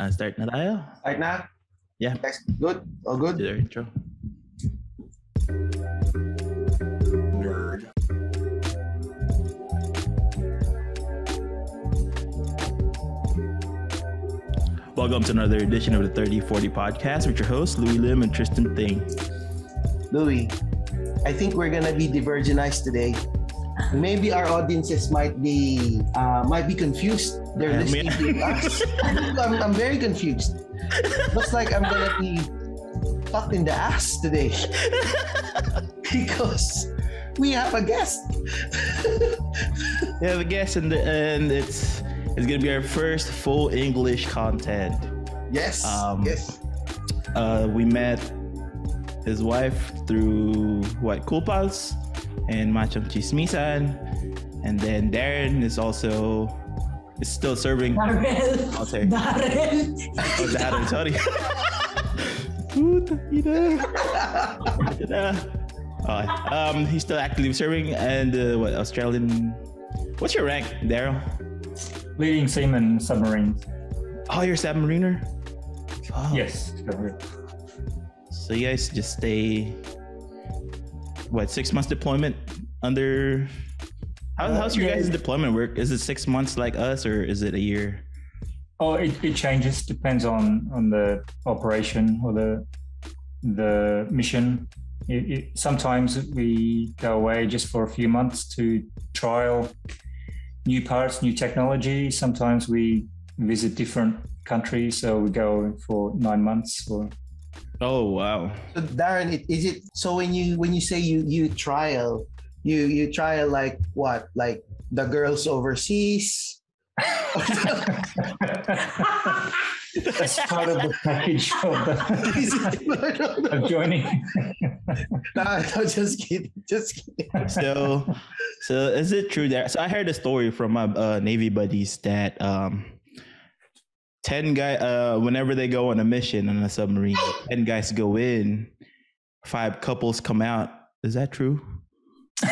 Uh, start na tayo. Start na? Yeah. Good. All Do good. the intro. Nerd. Welcome to another edition of the 3040 podcast with your hosts, Louis Lim and Tristan Thing. Louis, I think we're gonna be divergenized today. Maybe our audiences might be uh, might be confused. They're Yeah, listening to us. I'm, I'm very confused. Looks like I'm gonna be fucked in the ass today because we have a guest. We have a guest, and, and it's it's gonna be our first full English content. yes. Um, yes. Uh, we met his wife through what Cool Pals and Machang Chismisan, and then Darren is also is still serving. Darrell. I'll say. Darrell. Oh, Darren, sorry. Puta ina. Ina. Um, he's still actively serving, and uh, what Australian? What's your rank, Daryl? Leading seaman submarines. Oh, you're a submariner. Oh, Yes. So you guys just stay. What six months deployment under? How, how's your guys' deployment work? Is it six months like us, or is it a year? Oh, it, it changes. Depends on on the operation or the the mission. It, it, sometimes we go away just for a few months to trial new parts, new technology. Sometimes we visit different countries, so we go for nine months. Or Oh wow! So Darren, is it so when you when you say you you trial, you you trial like what? Like the girls overseas? That's part of the package of, Is the, it- of joining. no, no, just kidding, just kidding. So, so is it true that? So I heard a story from my uh, Navy buddies that um, ten guy uh, whenever they go on a mission on a submarine, ten guys go in, five couples come out. Is that true?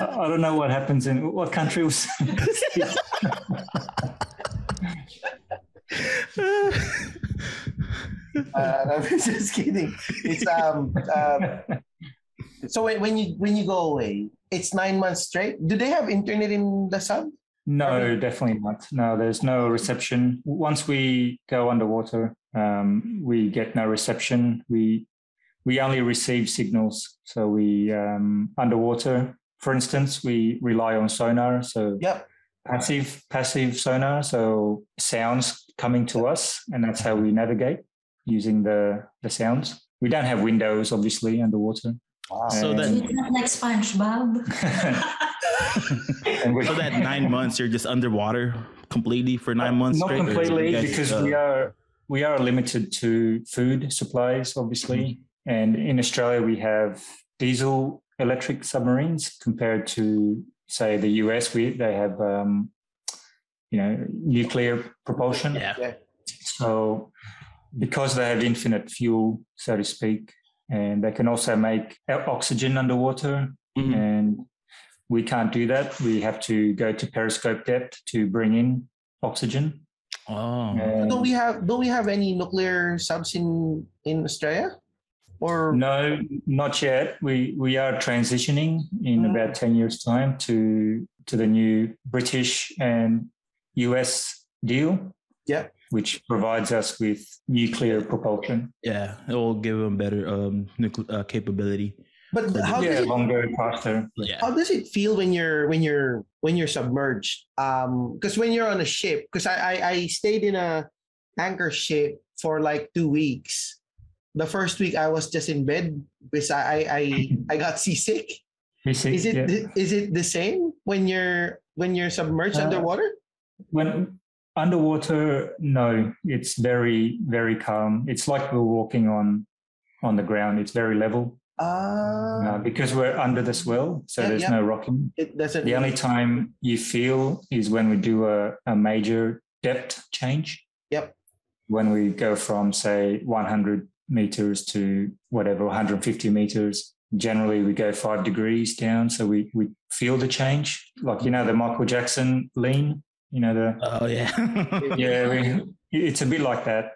I don't know what happens in what country was. Uh, I'm just kidding. It's um, um so when, when you when you go away, it's nine months straight. Do they have internet in the sub? no, definitely not. No, there's no reception. Once we go underwater, um, we get no reception. We we only receive signals. So we um, underwater, for instance, we rely on sonar. So Yep. passive passive sonar. So sounds coming to us, and that's how we navigate using the the sounds. We don't have windows, obviously, underwater. Wow. So And- that not like SpongeBob. we, so that nine months you're just underwater completely for nine months Not straight. or is it completely, guys, because uh, we are we are limited to food supplies, obviously. And in Australia, we have diesel electric submarines compared to, say, the US. We they have um, you know nuclear propulsion. Yeah. Yeah. So because they have infinite fuel, so to speak, and they can also make oxygen underwater, Mhm. and we can't do that. We have to go to periscope depth to bring in oxygen. Oh. And Don't we have don't we have any nuclear subs in in Australia? Or no, not yet. We we are transitioning in Mm. about ten years' time to to the new British and US deal. Yeah. Which provides us with nuclear propulsion. Yeah, it will give them better um nucle- uh, capability. but how yeah, does it longer, faster. Yeah. how does it feel when you're when you're when you're submerged um because when you're on a ship because I, I i stayed in a anchor ship for like two weeks the first week i was just in bed because i i i, got seasick Basic, is it yeah. is it the same when you're when you're submerged Uh, underwater When underwater, no, it's very, very calm. It's like we're walking on on the ground. It's very level uh, uh, because we're under the swell, so Yeah, there's yeah. no rocking. it doesn't The only time you feel is when we do a, a major depth change. Yep. When we go from say 100 meters to whatever 150 meters. Generally, we go five degrees down, so we we feel the change. Like you know the Michael Jackson lean You know the Oh yeah. yeah, we, it's a bit like that.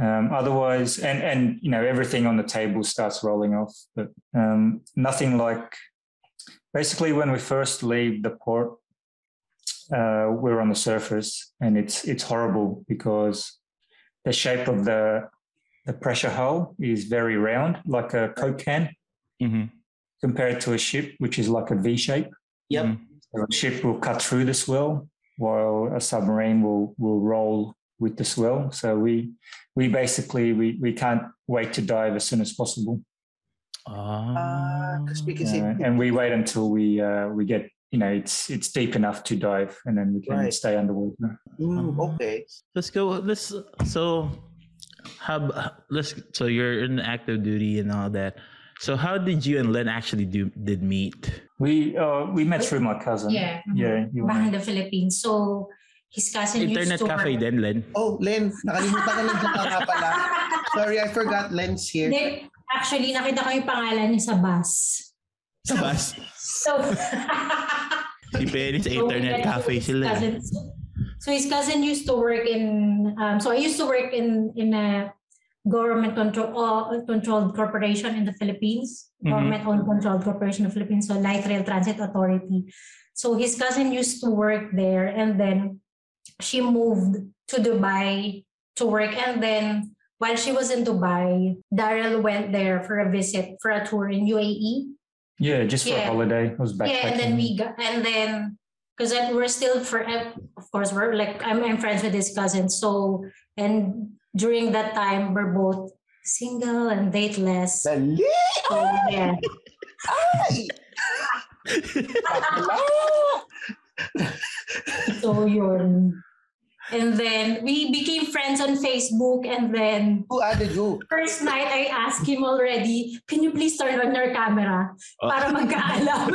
Um, otherwise, and and you know everything on the table starts rolling off, but um, nothing like. Basically, when we first leave the port, uh, we're on the surface, and it's it's horrible because the shape of the the pressure hull is very round, like a coke can, Mhm. compared to a ship, which is like a V shape. Yep. Mhm. So a ship will cut through the swell, while a submarine will will roll with the swell. So we we basically we we can't wait to dive as soon as possible, Ah, because because it, Uh, and we wait until we uh, we get you know it's it's deep enough to dive, and then we can Right. stay underwater. Mm, okay. let's go. Let's so how let's so you're in active duty and all that. So how did you and Len actually do did meet? We uh, we met through my cousin. Yeah. yeah. You Back in the Philippines. So, his cousin Internet used to cafe work. then, Len. Oh, Len, nakalimutan ko lang dyan nga pala. Sorry, I forgot Len's here. Hindi, actually, nakita ko yung pangalan niya sa bus. Sa bus. So, Si Penny sa So, internet we cafe his sila. cousin. So his cousin used to work in. Um, so I used to work in in a government control uh, controlled corporation in the Philippines. Mhm. Government owned controlled corporation in the Philippines. So Light Rail Transit Authority. So his cousin used to work there, and then she moved to Dubai to work, and then. While she was in Dubai, Daryl went there for a visit, for a tour in UAE. yeah, just for Yeah. a holiday. I was backpacking. Yeah, and then we got, and then because then we're still for of course we're like I'm, I'm friends with his cousin. So and during that time we're both single and dateless. Dali! So yeah. Ay! Bakla! So yun. And then we became friends on Facebook and then Who added who? first night I asked him already, can you please turn on your camera oh. para magkaalam?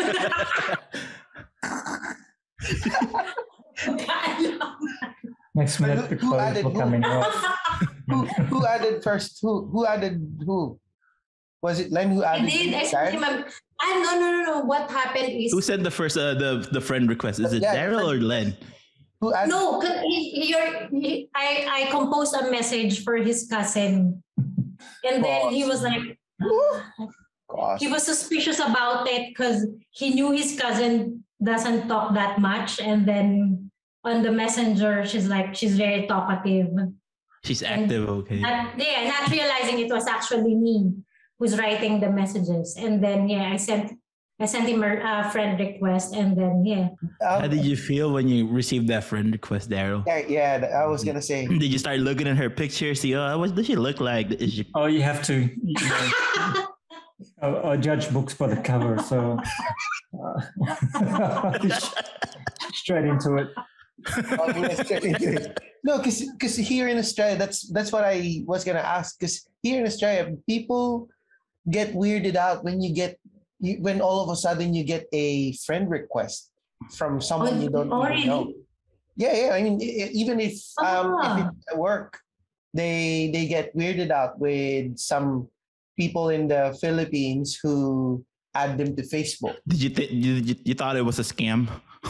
magkaalam. Next minute, Who- the who clothes added were who? off. Who, who added first? Who who added who? Was it Len who I added did. I you? sent Darren? Ah, no, no, no, no. What happened is Who sent the first uh, the the friend request? Is it Yeah, Daryl or Len? Who added? no. 'cause He, you're, he, I I composed a message for his cousin, and then he was like, Gosh. he was suspicious about it because he knew his cousin doesn't talk that much, and then on the messenger, she's like, she's very talkative. She's active, okay. Not, yeah, not realizing it was actually me who's writing the messages, and then yeah, I sent. I sent him a uh, friend request, and then yeah, Um, How did you feel when you received that friend request, Daryl? yeah, yeah, I was gonna say. Did you start looking at her picture, see, oh, what does she look like? Is she Oh, you have to. You know, I, I judge books by the cover, so uh, straight into it. Oh, he went straight into it. No, because because here in Australia, that's that's what I was gonna ask. Because here in Australia, people get weirded out when you get you, when all of a sudden you get a friend request from someone Oh, you don't oh, even know. Yeah, yeah. I mean, even if um, if Ah. it's at work, they they get weirded out with some people in the Philippines who add them to Facebook. did you, th- did you you thought it was a scam?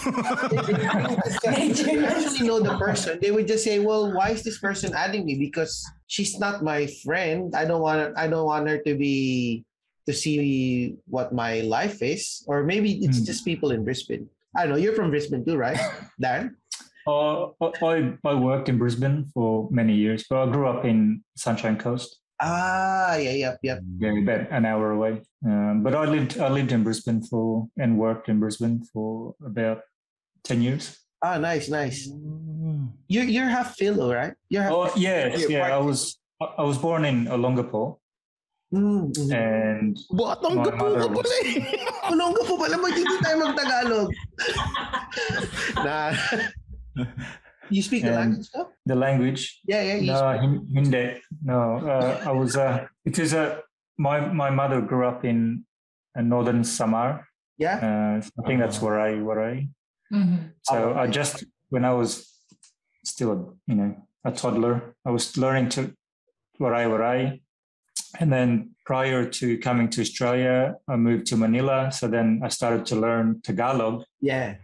They didn't actually know the person. They would just say, "Well, why is this person adding me? Because she's not my friend. I don't want. I don't want her to be to see what my life is. Or maybe it's Hmm. just people in Brisbane. I don't know. You're from Brisbane too, right, Dan? Uh, I, I worked in Brisbane for many years, but I grew up in Sunshine Coast, Ah, yeah, yep, yep. yeah, about an hour away. Um, but I lived I lived in Brisbane for and worked in Brisbane for about ten years. Ah, nice, nice. You're you're half Philo, right? You're half. Oh yes, You're yeah. I was I was born in Olongapo, Mm, mm. and Batang My gapo mother ka pala was- eh. Kulong pala, mag-hindi tayo mag-Tagalog. nah. you speak the language now? the language Yeah, yeah. You No, Hin- Hindi. No, uh, I was uh, because uh, my my mother grew up in uh, northern Samar. Yeah. Uh, I think that's where I where I. Mhm. So Oh, I just when I was still a, you know a toddler, I was learning to Waray Waray, and then prior to coming to Australia, I moved to Manila. So then I started to learn Tagalog, Yeah.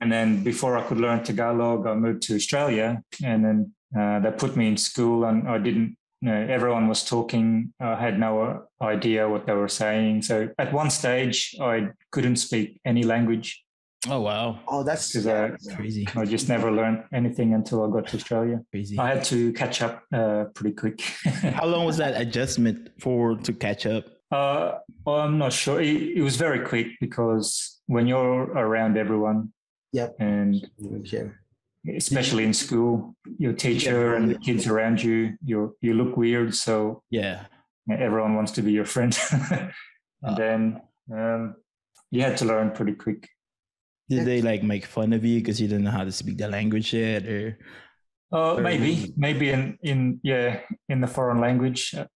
And then before I could learn Tagalog, I moved to Australia, and then uh, they put me in school, and I didn't. You know, everyone was talking. I had no idea what they were saying. So at one stage, I couldn't speak any language Oh wow, Oh, that's because I, crazy, I just never learned anything until I got to Australia. crazy. I had to catch up uh, pretty quick. How long was that adjustment for to catch up? Uh, I'm not sure. It, it was very quick because when you're around everyone, Yep. and Okay. especially in school, your teacher and the kids around you, you you look weird, so Yeah, everyone wants to be your friend. and Ah. then um, you had to learn pretty quick. did they like make fun of you because you didn't know how to speak the language yet, or Uh, maybe, maybe in in yeah in the foreign language, uh,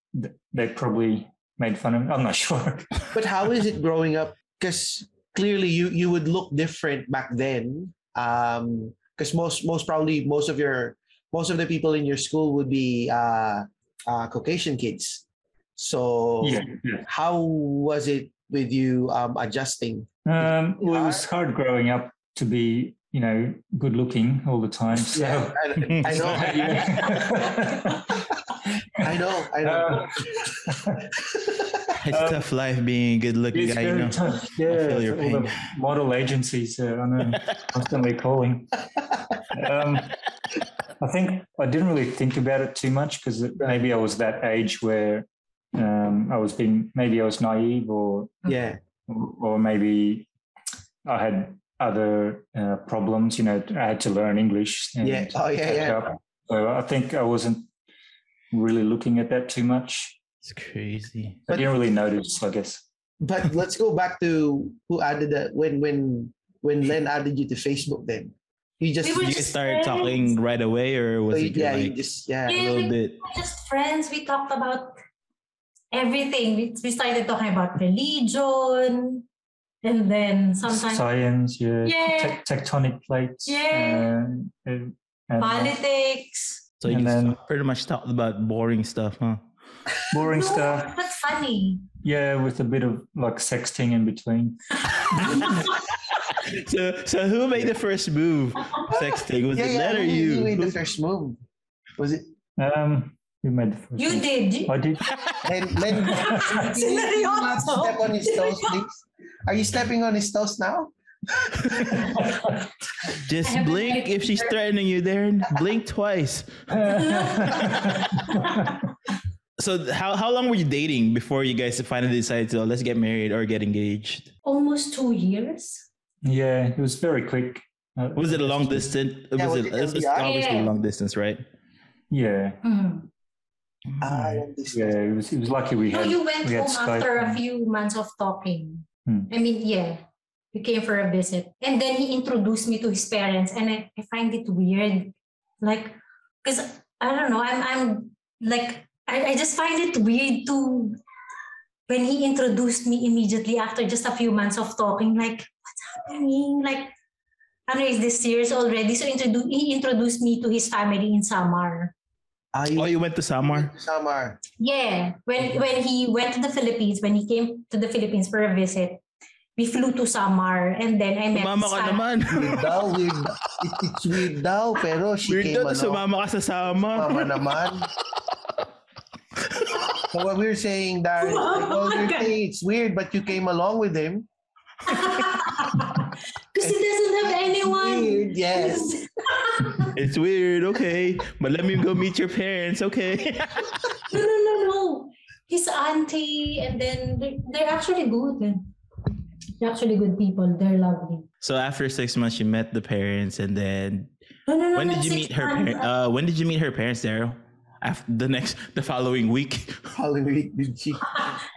they probably made fun of. Me. I'm not sure. But how is it growing up? Because clearly you you would look different back then. Um, because most most probably most of your most of the people in your school would be uh, uh Caucasian kids. So yeah, yeah. how was it with you um adjusting? Um, well, it was hard growing up to be, you know, good looking all the time. So. Yeah, I, I know, I know, I know. Uh, it's Um, tough life being a good looking guy, you know. tough. Yeah, feel your pain. model agencies, uh, I know, constantly calling. Um, I think I didn't really think about it too much because maybe I was that age where um, I was being, maybe I was naive or yeah, or maybe I had other uh, problems. You know, I had to learn English. And Yeah. Oh, yeah, yeah. up. So I think I wasn't really looking at that too much. It's crazy. I didn't really notice, I guess. but let's go back to who added that when when when Len added you to Facebook. Then you just We were You just started friends. talking right away, or was it yeah, you just yeah. a Yeah. little bit? just friends. We talked about everything. We, we started talking about religion, and then sometimes Science, yeah, Yeah. Tec- tectonic plates, Yeah. uh, and, and politics. So you then- pretty much talked about boring stuff, huh? Boring No, stuff. but funny. Yeah, with a bit of like sexting in between. So, so who made the first move? Sexting was yeah, it yeah. Len or you? who made the first move? Was it Um, we made the first. You one. did. I did. Len? Len, can you not step on his toes, please? Are you stepping on his toes now? Just blink if she's threatening you, Darren. Blink twice. So how how long were you dating before you guys finally decided to oh, let's get married or get engaged? Almost two years. yeah, it was very quick. Uh, Was it a long distance? Yeah, was was it, it it's, it's obviously Yeah. long distance, right? Yeah, Mhm. Ah, yeah. It was. It was lucky we No, had. you went we had home after a few months of talking. Hmm. I mean, yeah, he came for a visit, and then he introduced me to his parents, and I, I find it weird, like, because I don't know, I'm I'm like I, I just find it weird to when he introduced me immediately after just a few months of talking, like what's happening, like. I know is this serious already? So introdu- he introduced me to his family in Samar. Ah, Oh, you went to Samar? Samar. Yeah, when when he went to the Philippines, when he came to the Philippines for a visit, we flew to Samar and then I met Sumama his ka fam- naman. Weird daw, weird. It, it's weird daw, pero she Weird came daw to sumama ka sa Samar. Mama naman. so what we're saying that well, we're saying it's weird, but you came along with him. Because he doesn't have anyone. Weird, yes. It's weird, okay. But let me go meet your parents, okay? no, no, no, no. His auntie, and then they're, they're actually good. They're actually good people. They're lovely. so after six months, you met the parents, and then No, no, no. when not did you meet her? parents? Uh, when did you meet her parents, Daryl? After the next, the following week. Halloween, did she?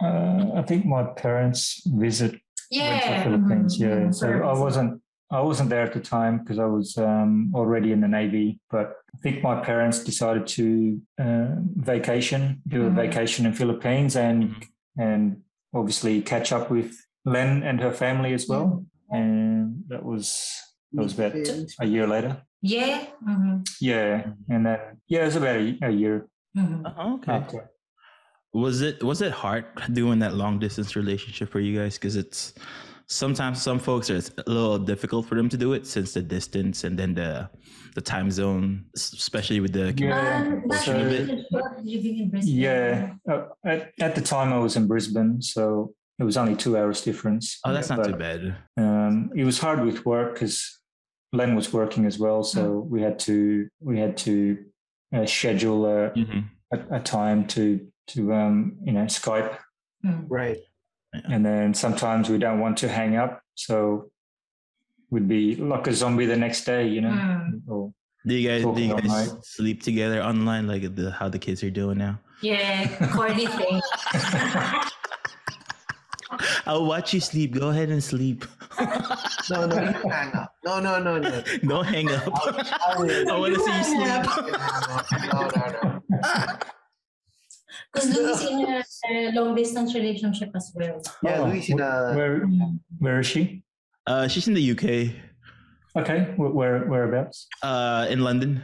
Uh, I think my parents visit yeah. the Philippines. Yeah, mhm, so for a I visit. wasn't. I wasn't there at the time because I was um, already in the Navy. But I think my parents decided to uh, vacation, do a Mhm. vacation in Philippines, and and obviously catch up with Len and her family as well. And that was that was about a year later. Yeah. mhm, Yeah, and then yeah, it's about a, a year mhm. Oh, okay. after. Was it was it hard doing that long distance relationship for you guys? Because it's sometimes some folks are it's a little difficult for them to do it since the distance and then the the time zone, especially with the Yeah. Um, that's so- really short living in Yeah, uh, at, at the time I was in Brisbane, so it was only two hours difference. Oh, that's not But, too bad. Um, it was hard with work because Len was working as well, so we had to we had to uh, schedule a, Mhm. a, a time to to um, you know Skype, Hmm. Right. and then sometimes we don't want to hang up, so we'd be like a zombie the next day, you know. Hmm. Or, Do you guys do you guys sleep together online like the, how the kids are doing now? Yeah, corny thing. I'll watch you sleep. Go ahead and sleep. No, no, you can hang up. No, no, no, no. Don't hang up. I will- I want to see you sleep. No, no, no. Because Louis in a, a long distance relationship as well. Yeah, Oh, Luis in a where where is she? Uh, she's in the UK, Okay, where, where whereabouts? uh, in London.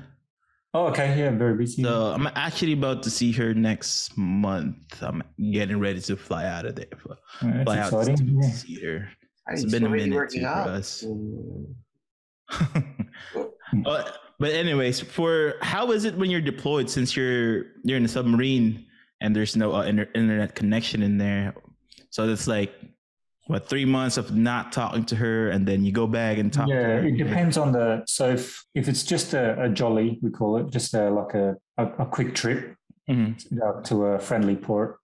Oh, okay, yeah, I'm very busy. So I'm actually about to see her next month. I'm getting ready to fly out of there. Yeah, Fly that's out to exciting. yeah. see her. It's It's been a minute too for us. But, but anyways, for how is it when you're deployed? Since you're you're in a submarine and there's no uh, inter- internet connection in there, so it's like what three months of not talking to her, and then you go back and talk. to Yeah, her. it depends on the. So if, if it's just a, a jolly, we call it, just a, like a, a, a quick trip Mhm. uh, to a friendly port,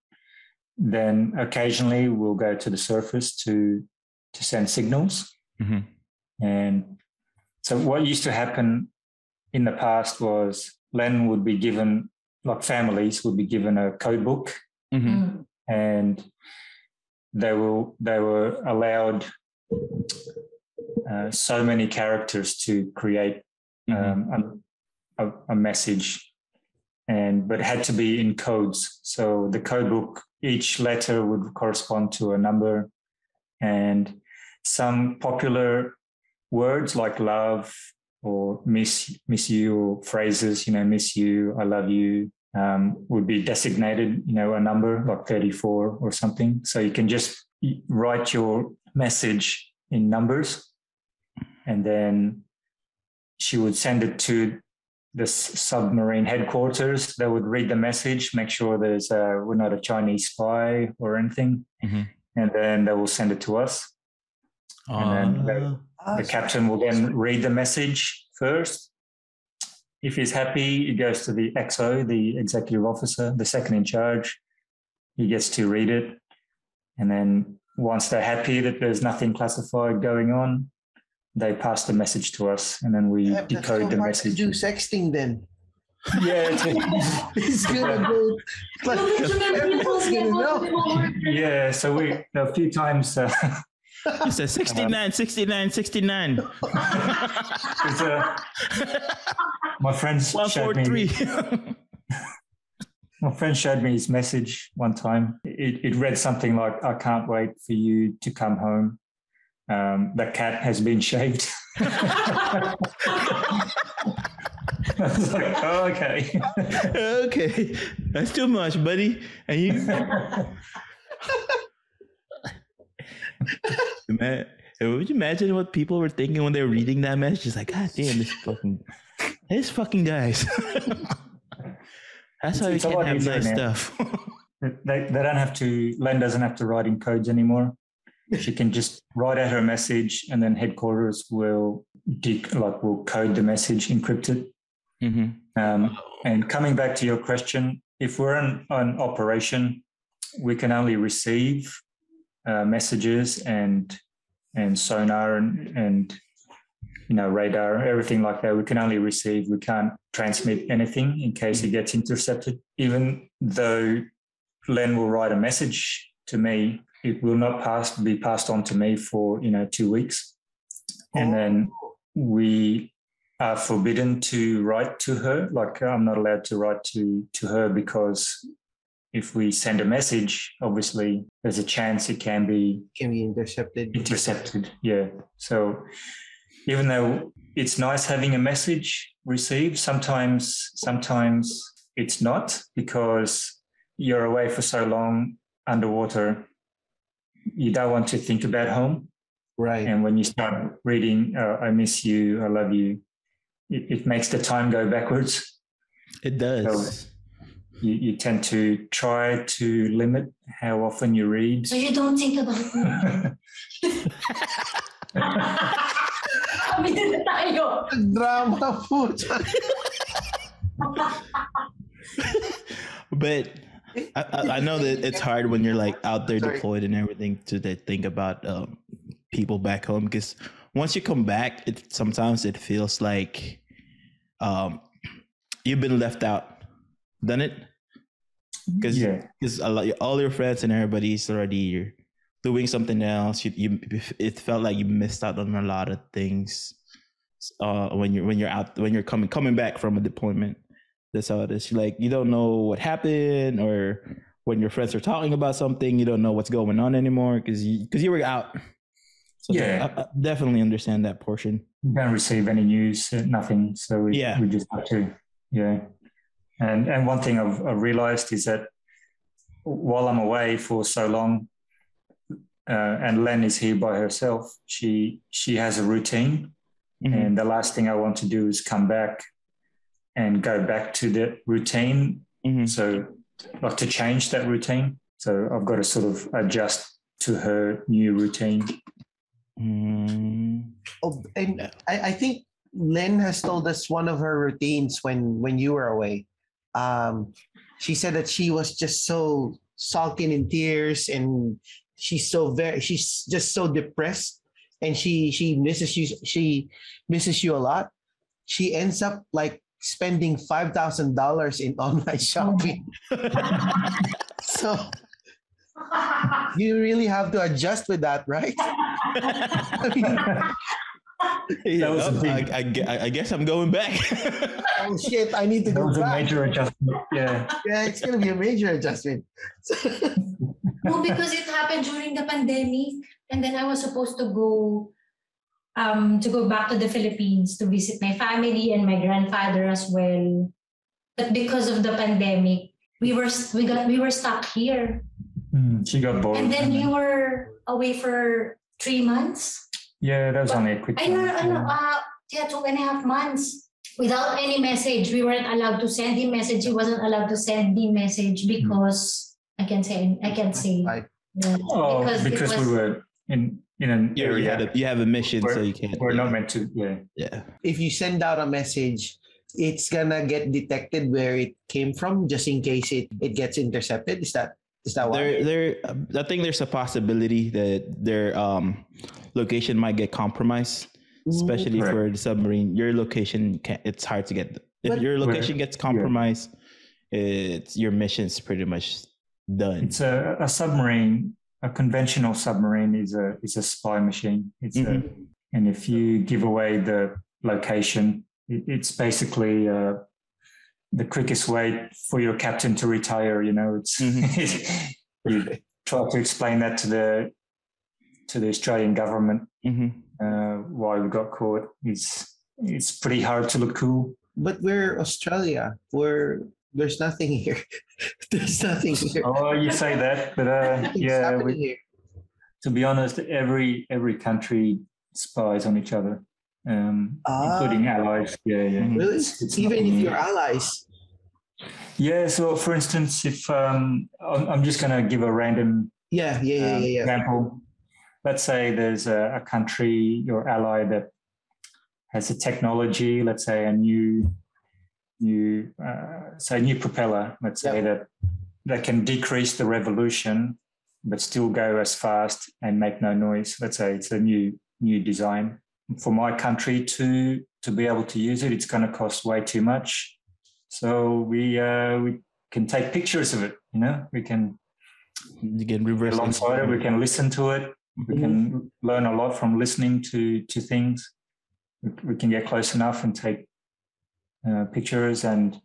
then occasionally we'll go to the surface to to send signals. Mhm. And so what used to happen in the past was Len would be given, like families would be given a code book Mhm. Hmm. and they will they were allowed uh, so many characters to create Mhm. um, a, a, message and but it had to be in codes so the code book each letter would correspond to a number and some popular words like love or miss miss you or phrases you know miss you i love you um, would be designated you know a number like 34 or something so you can just write your message in numbers and then she would send it to the submarine headquarters. They would read the message, make sure there's uh, we're not a Chinese spy or anything, Mhm. and then they will send it to us. And then Ah, The captain will then read the message first. If he's happy, it goes to the XO, the executive officer, the second in charge. He gets to read it. And then once they're happy that there's nothing classified going on, they pass the message to us and then we Yeah, that's so decode the message. do sexting then. Yeah, it's He's gonna go. But everyone's gonna know. yeah. So we a few times uh, It says 69, 69, 69. it's, uh, my friends showed me 143. My friend showed me his message one time. It, it read something like, I can't wait for you to come home. Um, the cat has been shaved. I was like, oh, okay. okay, that's too much, buddy. And you, man, would you imagine what people were thinking when they were reading that message? Just like, God damn, this fucking, this fucking guys. that's It's- it's a can't have nice now. stuff. they, they don't have to, Len doesn't have to write in codes anymore. She can just write out her message and then headquarters will, like, will code the message, encrypt it. Mhm. Um, and coming back to your question, if we're in an operation, we can only receive uh, messages and and sonar and and you know radar, everything like that. We can only receive. We can't transmit anything in case it mm. gets intercepted. Even though Len will write a message to me, it will not pass be passed on to me for you know two weeks, and oh. then we are forbidden to write to her. Like I'm not allowed to write to to her because if we send a message, obviously there's a chance it can be Can be intercepted. intercepted. Yeah. So even though it's nice having a message received, sometimes sometimes it's not because you're away for so long underwater. You don't want to think about home. Right. And when you start reading, uh, I miss you, I love you, it, it makes the time go backwards. It does. You, you tend to try to limit how often you read. So you don't think about me. Kami na tayo. Drama po. but I, I, I know that it's hard when you're like out there Sorry. deployed and everything to to think about um, people back home because once you come back, it sometimes it feels like um, you've been left out. Done it because yeah. because a lot, all your friends and everybody's already doing something else. You, you it felt like you missed out on a lot of things uh, when you're when you're out when you're coming coming back from a deployment. That's how it is. Like you don't know what happened, or when your friends are talking about something, you don't know what's going on anymore because you because you were out. So Yeah. I, I definitely understand that portion. You don't receive any news, uh, nothing. So we, Yeah. we just have to, yeah. And and one thing I've, I've realized is that while I'm away for so long, and Len is here by herself, she she has a routine, Mhm. and the last thing I want to do is come back and go back to the routine. Mhm. So, like to change that routine. So I've got to sort of adjust to her new routine. Mm. Oh, and I, I think Lynn has told us one of her routines when when you were away. Um, she said that she was just so sulking in tears and she's so very she's just so depressed and she she misses you she misses you a lot. She ends up like spending five thousand dollars in online shopping. so you really have to adjust with that, right? I mean, Yeah, was a big- I, I I guess I'm going back. oh shit, I need to That go was a back. major adjustment. Yeah. Yeah, it's gonna be a major adjustment. No, because it happened during the pandemic, and then I was supposed to go, um, to go back to the Philippines to visit my family and my grandfather as well. But because of the pandemic, we were we got we were stuck here, Mm, she got bored. and then you were away for three months. yeah, that was only a quick I know. I know, uh, yeah, two and a half months without any message. We weren't allowed to send him message. He wasn't allowed to send me message because I can say I can say Right. yeah, Oh, because it because, we were in in an you, you, area had a, you have a mission, so We're- you can't. we're yeah. not meant to. Yeah. Yeah. If you send out a message, it's gonna get detected where it came from, just in case it, it gets intercepted. Is that is that why? There, there. I think there's a possibility that their um, location might get compromised, especially Correct. for the submarine. Your location, can, it's hard to get. If But- your location gets compromised, it's your mission's pretty much done. It's a, a submarine. A conventional submarine is a is a spy machine. It's a, Mhm. and if you give away the location, it, it's basically uh, the quickest way for your captain to retire. You know, it's you try to explain that to the to the Australian government Mhm. uh, why we got caught. It's it's pretty hard to look cool. But we're Australia. We're there's nothing here. there's nothing here. Oh, you say that, but uh, yeah, we, to be honest, every every country spies on each other, um, Ah. including allies. Yeah, yeah. Really? It's- it's Even if you're allies. Yeah. So, for instance, if um, I'm, I'm just going to give a random Yeah, yeah, yeah, um, yeah, yeah. example. Let's say there's a, a country, your ally, that has a technology. Let's say a new, new, uh, say a new propeller. Let's say that that can decrease the revolution, but still go as fast and make no noise. Let's say it's a new new design. For my country to to be able to use it, it's going to cost way too much. So we uh, we can take pictures of it. You know, we can You can reverse alongside it. We can listen to it. We Mm-hmm. can learn a lot from listening to to things. We, we can get close enough and take uh, pictures and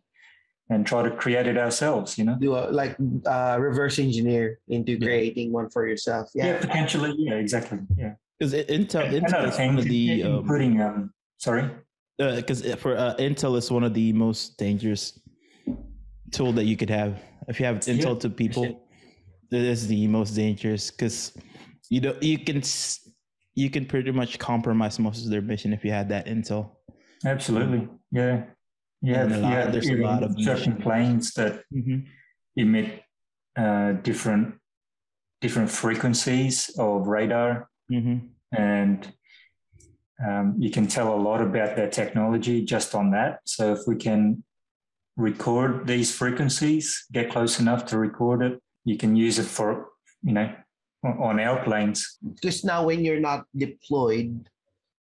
and try to create it ourselves. You know. Do a, like uh, reverse engineer into creating one for yourself. Yeah, Yeah. potentially. Yeah, exactly. Yeah. because Intel, Intel Another is thing, one of the um, including um, sorry. because for uh, Intel is one of the most dangerous tool that you could have. If you have Intel Yeah, to people, it is the most dangerous because you don't you can you can pretty much compromise most of their mission if you had that intel. Absolutely. Yeah. You And have, a lot- have there's a lot of certain planes that emit uh, different different frequencies of radar, Mm-hmm. and um, you can tell a lot about their technology just on that. So if we can record these frequencies, get close enough to record it, you can use it for you know on- on airplanes. Just now when you're not deployed,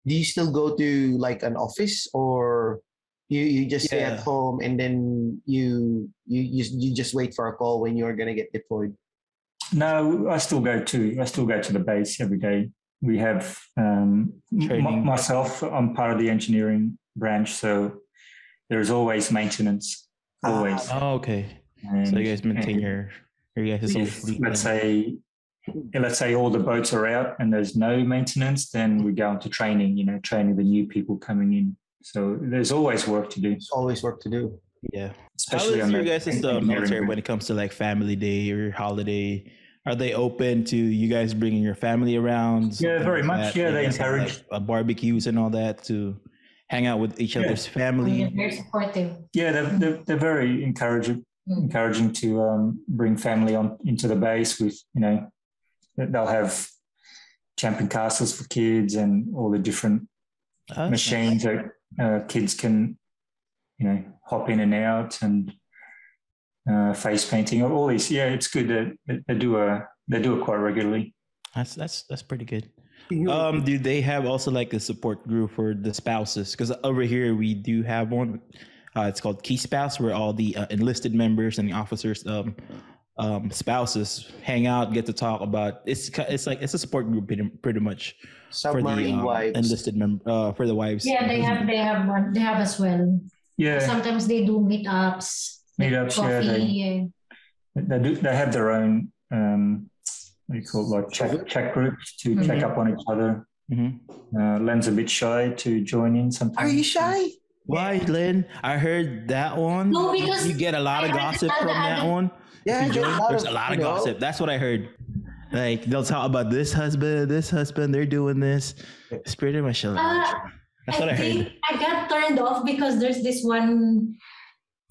do you still go to like an office or you, you just stay at home and then you you you, you just wait for a call when you're gonna get deployed? No, I still go to I still go to the base every day. We have um, m- myself. I'm part of the engineering branch, so there's always maintenance. Ah, Always. Oh, okay. And- So you guys maintain your your guys' own if, let's say let's say all the boats are out and there's no maintenance, then we go into training. You know, training the new people coming in. So there's always work to do, It's always work to do. yeah. How especially is on your the guys' uh, engineering military when it comes to like family day or holiday? Are they open to you guys bringing your family around? Yeah, very like much. that? Yeah, they guys have, encourage- like, barbecues and all that to hang out with each Yeah. other's They're very supportive. Yeah, they're, they're, they're very encouraging, Mm. encouraging to um, bring family on into the base with, you know, they'll have jumping castles for kids and all the different Oh, that's nice. machines that uh, kids can, you know, hop in and out and uh, face painting, all these. Yeah, it's good that that they do a they do it quite regularly. That's that's that's pretty good. Um, do they have also like a support group for the spouses? Because over here we do have one. Uh, it's called Key Spouse, where all the uh, enlisted members and the officers, um, um, spouses hang out, get to talk about. It's it's like it's a support group pretty, pretty much for the um, wives. enlisted member uh, for the wives. Yeah, they have they have one they have as well. Yeah, Sometimes they do meetups. like Meetups, yeah, Coffee. they- yeah. they do. They have their own. Um, what do you call it, like chat, chat groups to check Mhm. up on each other. Mhm. Uh, Len's a bit shy to join in sometimes. Are you shy? Why, Lynn? I heard that one. No, because you get a lot of I heard gossip from the that other- one. Yeah, If you there's join, there's a lot of you know, gossip. That's what I heard. Like they'll talk about this husband, this husband, they're doing this. It's pretty much a lot. Uh, That's what I think heard. I got turned off because there's this one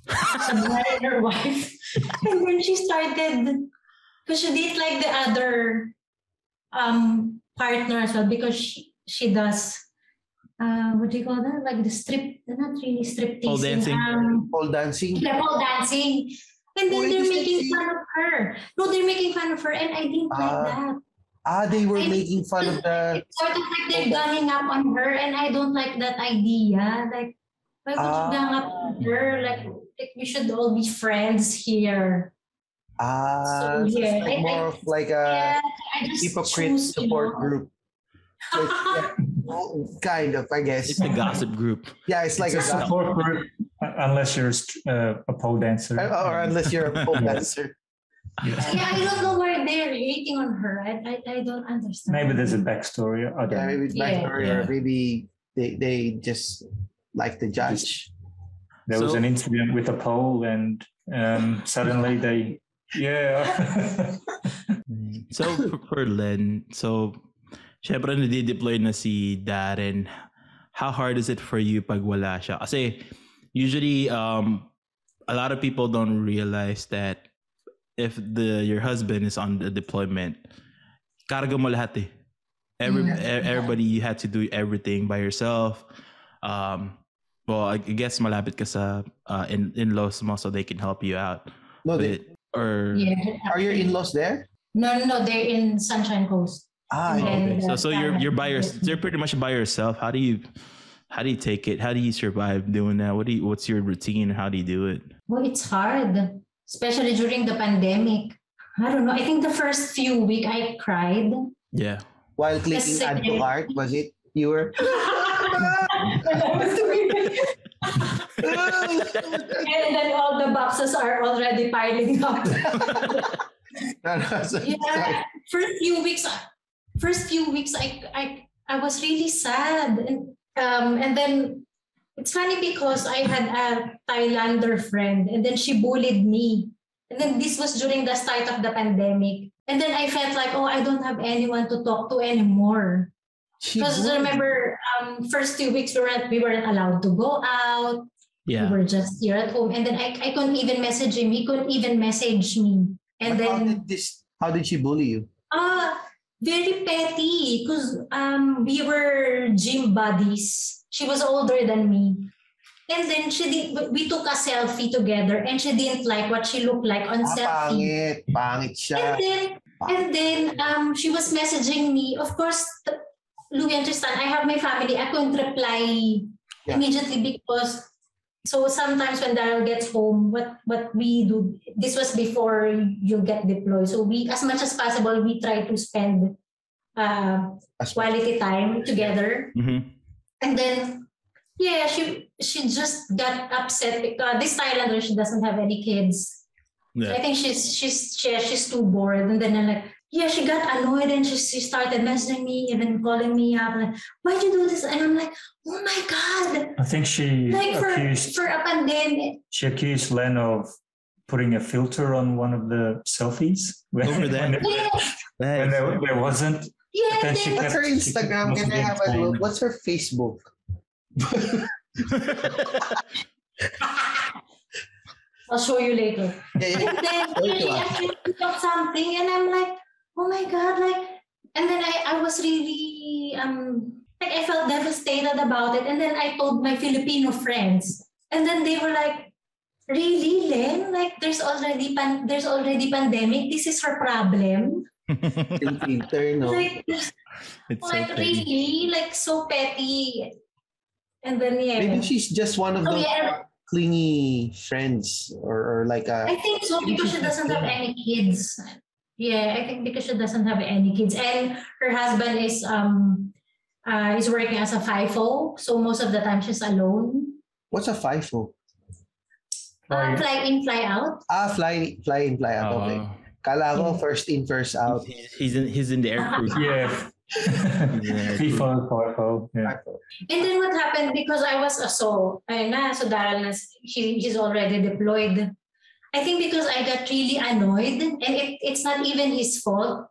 her wife. and when she started, because she did like the other um partner as well because she, she does uh what do you call that? Like the strip they're not really strip Pole dancing? Um Pole dancing. yeah, pole dancing. And then they're making dancing. fun of her. No, they're making fun of her and I didn't like Ah. that. Ah, they were I- making fun of the. It's sort of like they're gunning up on her, and I don't like that idea. Like, why would Ah. you gang up on her? Like, like, we should all be friends here. Ah, So, so it's yeah, like I- more I- of like a yeah, hypocrite choose, you support know. group. Like, yeah, kind of, I guess. It's a gossip group. Yeah, it's like It's a a support group, unless you're a uh, a pole dancer. or unless you're a pole dancer. Yeah, I don't know why they're hating on her. I, I, I don't understand. Maybe there's a backstory. I don't Yeah, maybe it's Yeah. backstory or maybe they, they just like the judge. There was an incident with a pole, and um, suddenly they, yeah. So for, for Len, so syempre nadi-deploy na si Darren. How hard is it for you pag wala siya? Kasi usually um a lot of people don't realize that if the your husband is on the deployment, karga mo lahat eh. Every, Mm. everybody you had to do everything by yourself. Um well, I guess malapit ka sa uh, in in-laws mo so they can help you out. No, they, it. Or Yeah. are your in-laws there? No, no, no. They're in Sunshine Coast. Ah, And then Okay. So so you're you're by your you're pretty much by yourself. How do you how do you take it? How do you survive doing that? What do you what's your routine? How do you do it? Well, it's hard, especially during the pandemic. I don't know. I think the first few week I cried. Yeah. while clicking Yes, add to cart, was it? You were. and then all the boxes are already piling up. No, no, so- sorry. yeah, first few weeks, first few weeks, I I I was really sad, and um, and then it's funny because I had a Thailander friend, and then she bullied me, and then this was during the start of the pandemic, and then I felt like, oh, I don't have anyone to talk to anymore. Because remember, um, first two weeks we weren't we weren't allowed to go out. Yeah. We were just here at home, and then I, I couldn't even message him. He couldn't even message me. And But how then did this? How did she bully you? Very petty. Because um, we were gym buddies. She was older than me. And then she did, we took a selfie together and she didn't like what she looked like on Ah, selfie. pangit. Pangit siya. And then, and then um, she was messaging me. Of course, t- Louis, understand, I have my family. I couldn't reply Yeah. immediately because so sometimes when Daryl gets home, what what we do, this was before you get deployed. So we, as much as possible, we try to spend uh, quality time together. hmm And then, yeah, she she just got upset because this Thailander she doesn't have any kids. Yeah. I think she's she's she, she's too bored, and then I'm like, yeah, she got annoyed and she, she started messaging me, even calling me up, like, why'd you do this? And I'm like, oh my god, I think she like for accused for a pandemic. she accused Len of putting a filter on one of the selfies when, Over there. when, Yeah, when there, there wasn't. yeah. then she then- What's her She Instagram? Can kept I have a look? What's her Facebook? I'll show you later. Yeah, yeah. And then she lang. accused something, and I'm like, oh my god, like, and then I, I was really um like I felt devastated about it, and then I told my Filipino friends, and then they were like, really, Len? Like, there's already pan- there's already pandemic. This is her problem. Filter, no? Like, it's so like petty. really, like so petty. And then yeah, Maybe she's just one of oh those yeah, clingy friends or, or like I a think so because she doesn't have any kids. Yeah, I think because she doesn't have any kids, and her husband is um uh is working as a FIFO, so most of the time she's alone. what's a FIFO? Uh, Right. fly in, fly out. Ah, fly fly in, fly out. Okay. Oh, Kala ko first in, first out. he's, he's in he's in the air crew. Yeah. Yeah, FIFA, FIFO, yeah. And then what happened because I was uh, so ayun na so Daryl na he, he's already deployed. I think because I got really annoyed and it, it's not even his fault.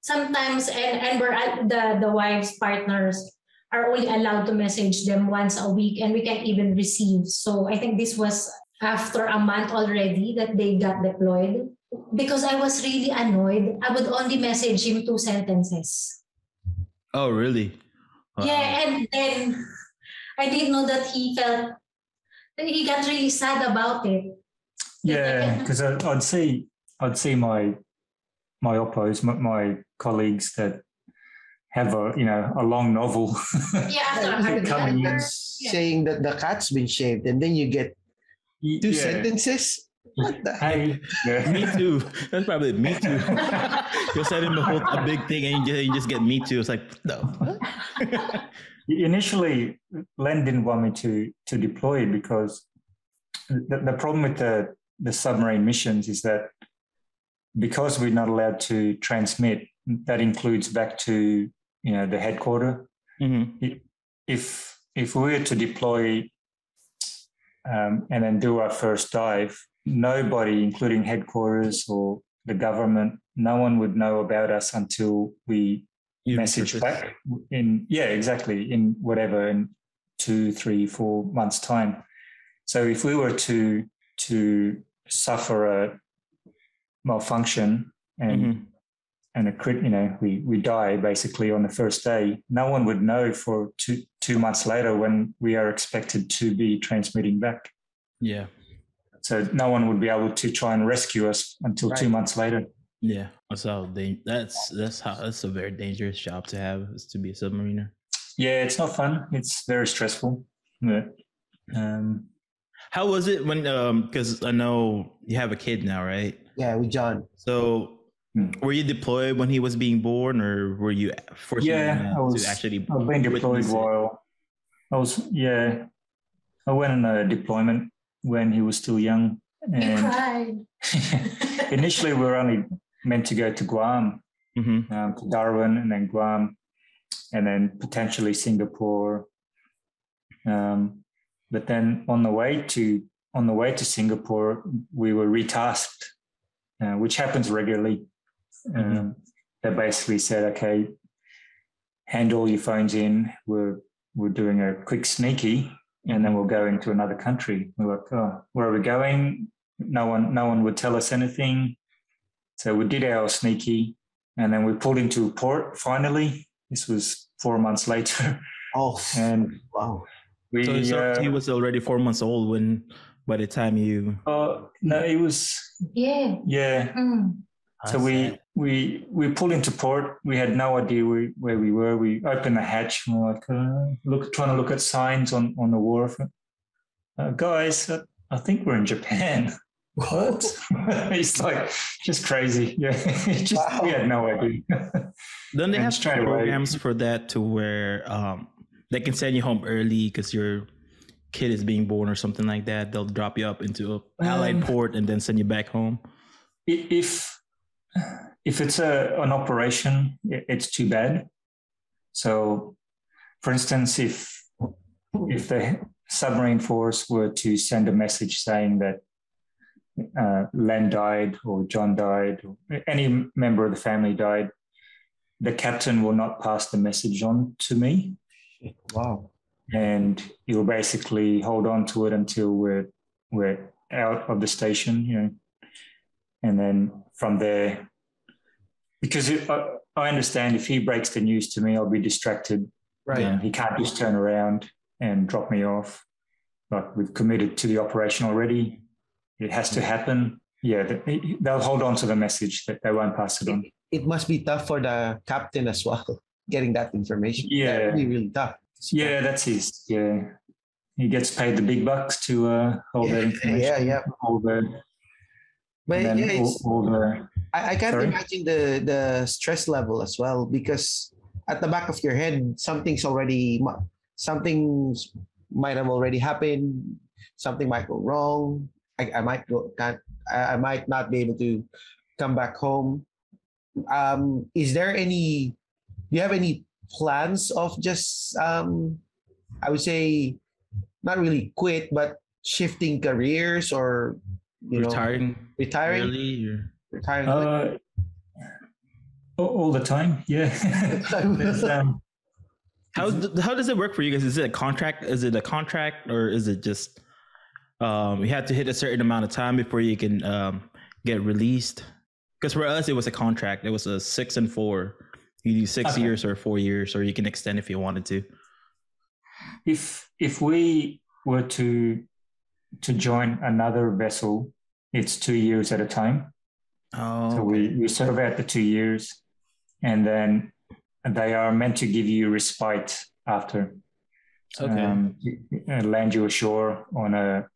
Sometimes and and we're at the the wives partners are only allowed to message them once a week and we can't even receive. So I think this was after a month already that they got deployed. Because I was really annoyed, I would only message him two sentences. Oh, really? Wow. Yeah, and then I didn't know that he felt that he got really sad about it. Yeah, because uh, I'd see, I'd see my my oppos, my, my colleagues that have a you know a long novel. Yeah, Yeah, coming in. saying that the cat's been shaved and then you get two Yeah. sentences. What the? Hey, yeah. Me too. That's probably me too. You'll send him a whole a big thing and you just, get me too. It's like no. Initially, Len didn't want me to to deploy because the, the problem with the the submarine missions is that because we're not allowed to transmit, that includes back to you know the headquarter. Mhm. If if we were to deploy um, and then do our first dive, nobody, including headquarters or the government, no one would know about us until we You message back in yeah exactly in whatever in two three four months time so if we were to to suffer a malfunction and Mhm. and a crit you know we we die basically on the first day no one would know for two two months later when we are expected to be transmitting back Yeah. so no one would be able to try and rescue us until two months later Yeah. so they that's that's how that's a very dangerous job to have is to be a submariner. yeah it's not fun it's very stressful but um How was it when um because I know you have a kid now, right? Yeah, with John. So Hmm. were you deployed when he was being born or were you forced Yeah, I was- to actually I've been deployed witness while I was yeah. I went on a deployment when he was still young, You and cried. initially we were only meant to go to Guam, Mhm. um, to Darwin, and then Guam, and then potentially Singapore. Um, but then on the way to on the way to Singapore, we were retasked, uh, which happens regularly. Um, They basically said, okay, hand all your phones in. We're we're doing a quick sneaky, and then we'll go into another country. We're like, oh, where are we going? No one, no one would tell us anything. So we did our sneaky, and then we pulled into port. Finally, this was four months later, Oh, and wow. We. So, so uh, he was already four months old when by the time you. oh no, it was Yeah. yeah. Mm. So we we we pulled into port. We had no idea where, where we were. We opened the hatch. And we're like, uh, look, trying to look at signs on on the wharf. Uh, guys, I, I think we're in Japan. What? it's like just crazy. Yeah, It's just we had no idea. Don't they have straight away- programs for that to where um, they can send you home early because your kid is being born or something like that? They'll drop you up into a allied Um, port and then send you back home. If if it's a an operation, it's too bad. So, for instance, if if the submarine force were to send a message saying that uh, Len died or John died or any member of the family died, the captain will not pass the message on to me, Wow. and you'll basically hold on to it until we're we're out of the station, you know, and then from there, because it, I, I understand if he breaks the news to me, I'll be distracted. Right. He can't just turn around and drop me off. Like we've committed to the operation already. It has to happen. Yeah, they- they'll hold on to the message that they won't pass it on. It must be tough for the captain as well, getting that information. Yeah. That would be really tough. Yeah, that's his. Yeah, he gets paid the big bucks to uh, hold that information. Yeah, yeah. All the, But yeah, all, it's, all the I, I can't Sorry? imagine the the stress level as well because at the back of your head something's already something might have already happened something might go wrong I, I might go can't I, I might not be able to come back home um is there any do you have any plans of just um I would say not really quit but shifting careers or you know Retiring retiring early. Or... retiring uh, all, all the time. Yeah. Um, How how does it work for you guys? Is it a contract? Is it a contract or is it just um, you have to hit a certain amount of time before you can um, get released? Because for us, it was a contract. It was a six and four. You do six Okay. years or four years, or you can extend if you wanted to. if if we were to to join another vessel, it's two years at a time. Oh, So we, we serve out the two years, and then they are meant to give you respite after. okay. Um, uh, land you ashore on a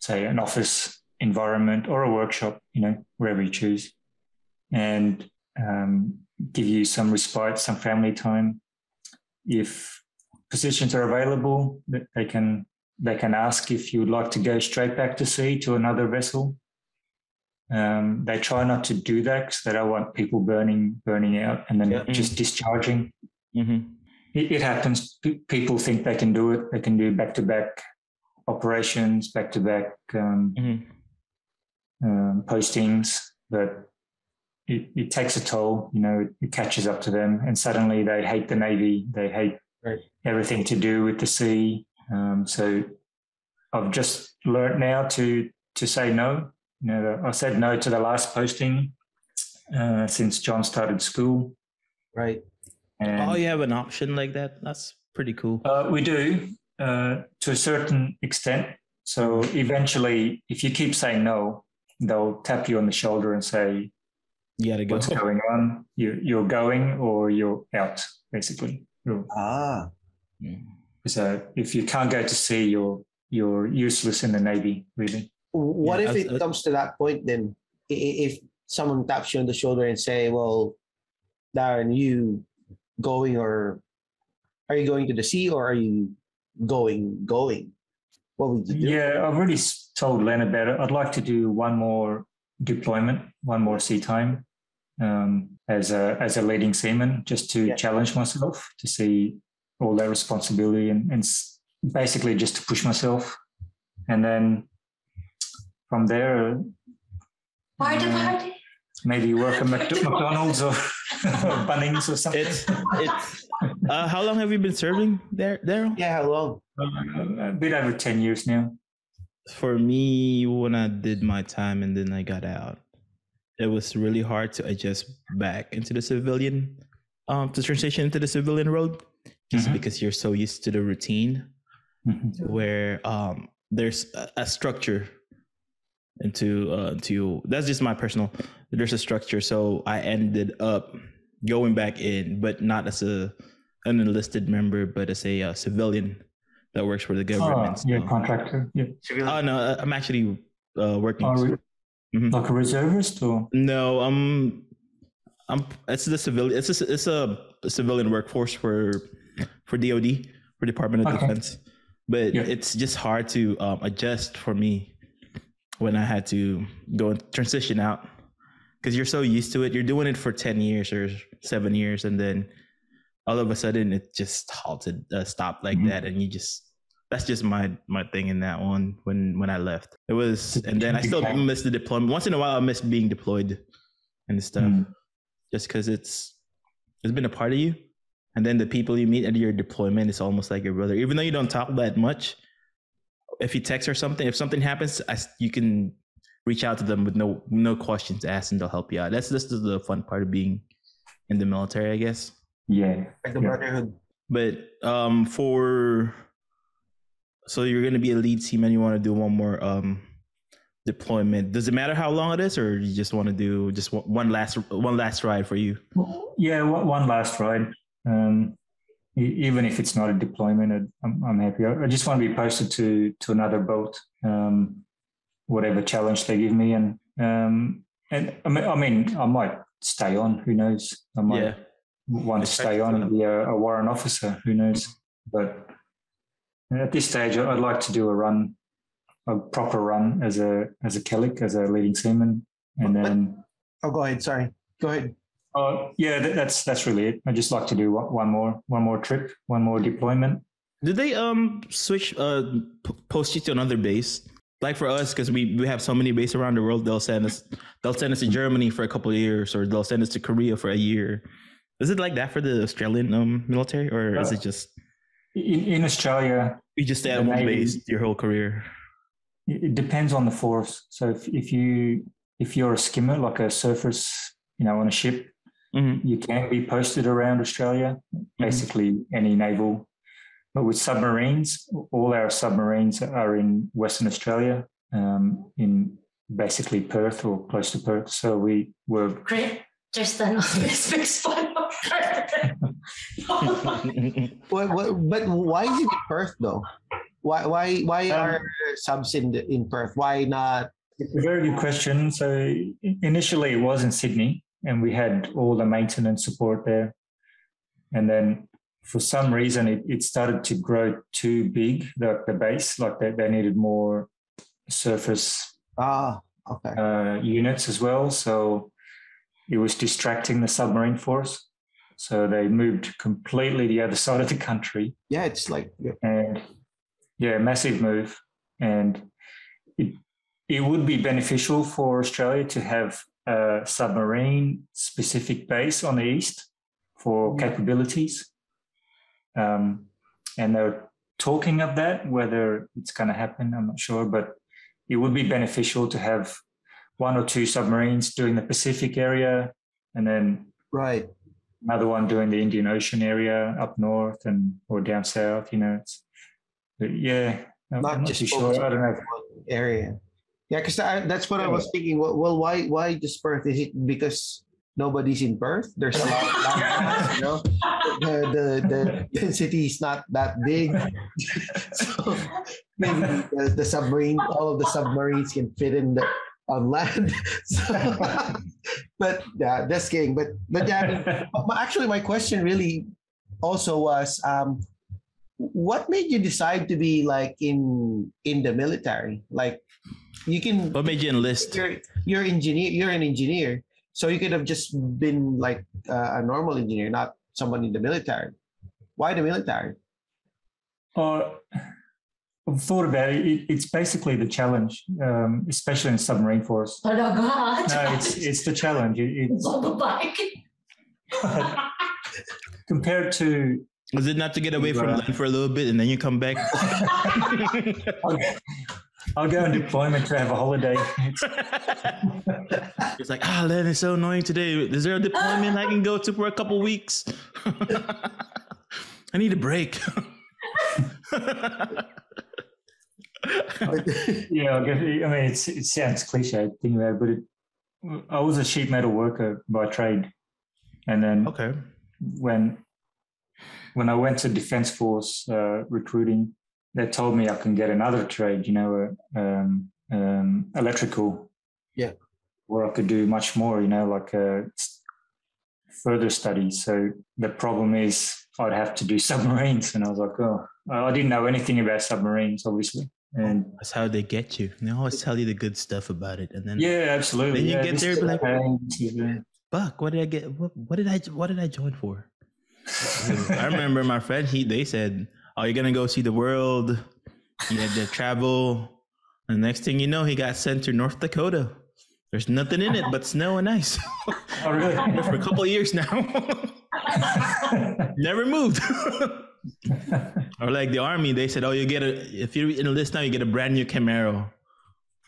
say an office environment or a workshop, you know, wherever you choose, and um, give you some respite, some family time. If positions are available, they can they can ask if you would like to go straight back to sea to another vessel. Um, they try not to do that because they don't want people burning burning out and then just discharging hmm it, it happens. P- people think they can do it. They can do back to back operations, back to back postings, but it, it takes a toll. You know, it, it catches up to them, and suddenly they hate the navy. They hate Right. everything to do with the sea. Um, so I've just learnt now to to say no. You know, I said no to the last posting uh, since John started school. right And Oh, you have an option like that. That's pretty cool. Uh, we do uh, to a certain extent. So eventually, if you keep saying no, they'll tap you on the shoulder and say, You gotta go. "What's going on? You, you're going or you're out." Basically, You're- ah so if you can't go to sea, you're you're useless in the navy. Really, what Yeah, if as- it comes to that point then I- i- if someone taps you on the shoulder and say well darren you going or are you going to the sea or are you going going what would you do yeah. I've already told Len about it. I'd like to do one more deployment, one more sea time um, as a as a leading seaman, just to Yeah. challenge myself to see all that responsibility and, and basically just to push myself, and then from there, Party, uh, party. maybe work at Mc- McDonald's or, or Bunnings or something. It's it's. Uh, how long have you been serving there, Daryl? Yeah, how long? Uh, a bit over 10 years now. For me, when I did my time and then I got out, it was really hard to adjust back into the civilian, um, to transition into the civilian road, just Mhm. because you're so used to the routine Mhm. where um there's a, a structure into uh to that's just my personal there's a structure so i ended up going back in but not as a an enlisted member but as a uh, civilian that works for the Oh, government yeah, so- contractor. Yeah. oh no uh, i'm actually uh working Oh, re- Mhm. Like a reservist or? no um i'm it's the civilian it's a, it's a civilian workforce for for dod for department of Okay. defense but Yeah. it's just hard to um, adjust for me when i had to go and transition out because you're so used to it you're doing it for 10 years or seven years and then all of a sudden it just halted uh, stopped like Mhm. that and you just that's just my my thing in that one when when i left. It was and then i still miss the deployment. Once in a while i miss being deployed and stuff Mm. just because it's it's been a part of you. And then the people you meet at your deployment is almost like your brother. Even though you don't talk that much if you text or something if something happens I you can reach out to them with no no questions asked and they'll help you out. That's just the fun part of being in the military i guess Yeah. Like the Yeah. brotherhood. but um for so you're gonna be a lead team and you want to do one more um deployment does it matter how long it is or you just want to do just one- one last one last ride for you Yeah, one one last ride. Um, even if it's not a deployment, I- I'm, I'm happy. I I just want to be posted to to another boat, um, whatever challenge they give me, and um, and I mean, I mean, I might stay on. Who knows? I might yeah want to stay on and be a, a warrant officer. Who knows? But at this stage, I'd like to do a run, a proper run as a as a Killick, as a leading seaman, and then. Oh, go ahead. Sorry. Go ahead. Oh yeah, that, that's that's really it. I just like to do one one more one more trip, one more deployment. Did they um switch uh p- post you to another base? Like for us, because we we have so many bases around the world, they'll send us they'll send us to Germany for a couple of years, or they'll send us to Korea for a year. Is it like that for the Australian um military, or is Uh, it just In, in Australia, you just stay at one Navy- base your whole career? it it depends on the force. So if, if you if you're a skimmer, like a surface, you know, on a ship, hmm you can be posted around Australia, basically any naval. But with submarines, all our submarines are in Western Australia, um, in basically Perth or close to Perth. So we were Great. Tristan always makes fun of her. What, what, but why is it in Perth though? Why why why Um, are subs in the, in Perth? Why not? It's a very good question. So initially it was in Sydney and we had all the maintenance support there. And then for some reason it, it started to grow too big, the, the base, like they, they needed more surface Ah, okay. uh, units as well. So it was distracting the submarine force. So they moved completely the other side of the country Yeah, it's like yeah. and yeah, massive move. And it it would be beneficial for Australia to have a submarine specific base on the east for capabilities. Um, and they're talking of that. Whether it's going to happen, I'm not sure, but it would be beneficial to have one or two submarines doing the Pacific area, and then right. Another one doing the Indian Ocean area up north and or down south. You know, it's but yeah, I'm Not not just too sure. I don't know. area. Yeah, because that's what I was thinking. Well, well, why why just Perth? Is it because nobody's in Perth? There's a lot of you know. The, the the density is not that big, so maybe the, the submarine, all of the submarines can fit in the on land. So, but yeah, just kidding. But but yeah, I mean, but actually, my question really also was, um, what made you decide to be like in in the military? Like, you can What made you enlist? you're you're engineer you're an engineer, so you could have just been like uh, a normal engineer, not someone in the military. Why the military? Or I've thought about it. it it's basically the challenge, um, especially in submarine force. Talaga? No, it's it's the challenge. It, it's bike. compared to is it not to get away from Right. land for a little bit and then you come back? I'll, I'll go on deployment to have a holiday. It's, it's like, ah, land is so annoying today. Is there a deployment I can go to for a couple weeks? I need a break. yeah, I, guess, I mean, it's, it sounds cliche thinking about it, but it, I was a sheet metal worker by trade, and then okay. when when I went to Defence Force uh, recruiting, they told me I can get another trade, you know, uh, um, um, electrical. Yeah. Where I could do much more, you know, like uh, further studies. So the problem is I'd have to do submarines, and I was like, oh, I didn't know anything about submarines, obviously, Oh, and That's how they get you. They always tell you the good stuff about it, and then yeah, absolutely. Then you yeah, get this there, is be like- okay, this is, fuck, what did I get? What, what did I? What did I join for? I remember my friend. He they said, "Oh, you're gonna go see the world. You had to travel." And next thing you know, he got sent to North Dakota. There's nothing in it but snow and ice Oh, really? for a couple of years now. Never moved. Or like the army, they said, "Oh, you get a if you enlist now, you get a brand new Camaro."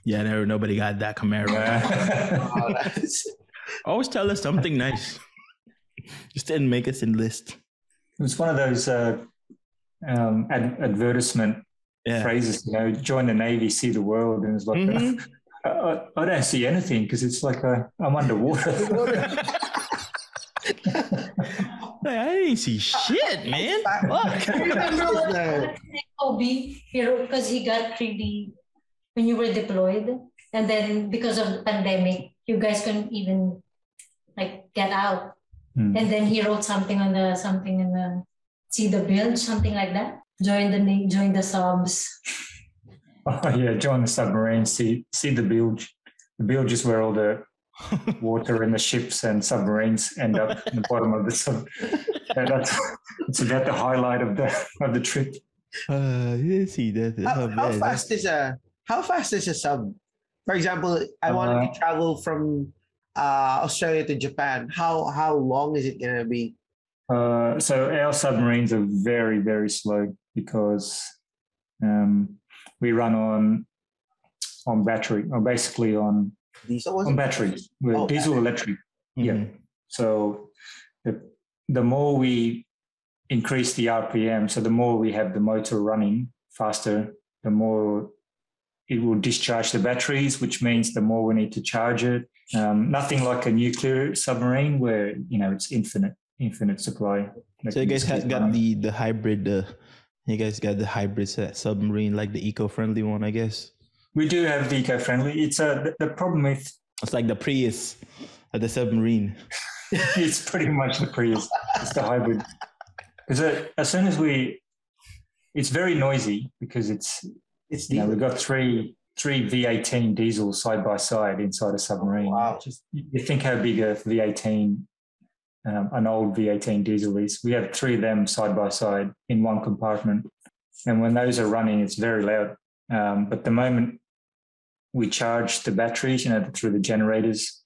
Yeah, never. Nobody got that Camaro. Always tell us something nice. Just didn't make us enlist. It was one of those uh, um, ad- advertisement Yeah. phrases, you know, join the Navy, see the world. And it's like, Mhm. I, I- don't see anything because it's like I'm underwater. Like, I didn't see shit, man. Fuck. Remember what The- Kobe, because he got 3D when you were deployed, and then because of the pandemic, you guys couldn't even like get out. Hmm. And then he wrote something on the something in the see the bilge, something like that. Join the na- join the subs. oh, yeah, join the submarine, see see the bilge. The bilge is where all the water in the ships and submarines end up in the bottom of the sub. Yeah, that's it's about the highlight of the of the trip. Uh, you see that? how, oh, how fast is a how fast is a sub? For example, I wanted Uh, to travel from uh, Australia to Japan. How how long is it gonna be? Uh, so our submarines are very, very slow because um, we run on on battery, or basically on Diesel was on it? batteries. We're Oh, diesel electric. Yeah. Mhm. So the the more we increase the RPM, so the more we have the motor running faster, the more it will discharge the batteries, which means the more we need to charge it. Um, nothing like a nuclear submarine where you know it's infinite, infinite supply. So you guys just got running. the the hybrid. Uh, you guys got the hybrid set submarine, like the eco-friendly one, I guess. We do have the eco-friendly. It's a the, the problem with It's like the Prius of the submarine. it's pretty much the Prius. It's the hybrid. Because as soon as we, it's very noisy because it's It's you know we've got three three V18 diesels side by side inside a submarine. Wow. Just you think how big a V18, um, an old V18 diesel is. We have three of them side by side in one compartment, and when those are running, it's very loud. Um, but the moment we charge the batteries, you know, through the generators,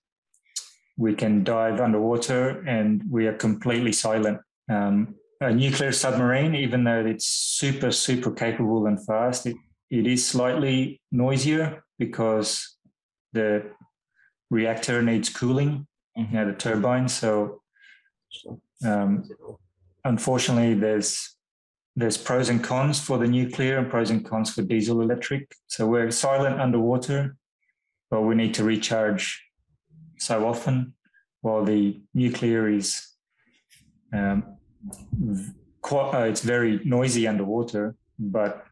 we can dive underwater and we are completely silent. Um, a nuclear submarine, even though it's super, super capable and fast, it, it is slightly noisier because the reactor needs cooling, you know, the turbine. So um, unfortunately, there's there's pros and cons for the nuclear and pros and cons for diesel electric. So we're silent underwater, but we need to recharge so often, while the nuclear is um, quite, uh, it's very noisy underwater, but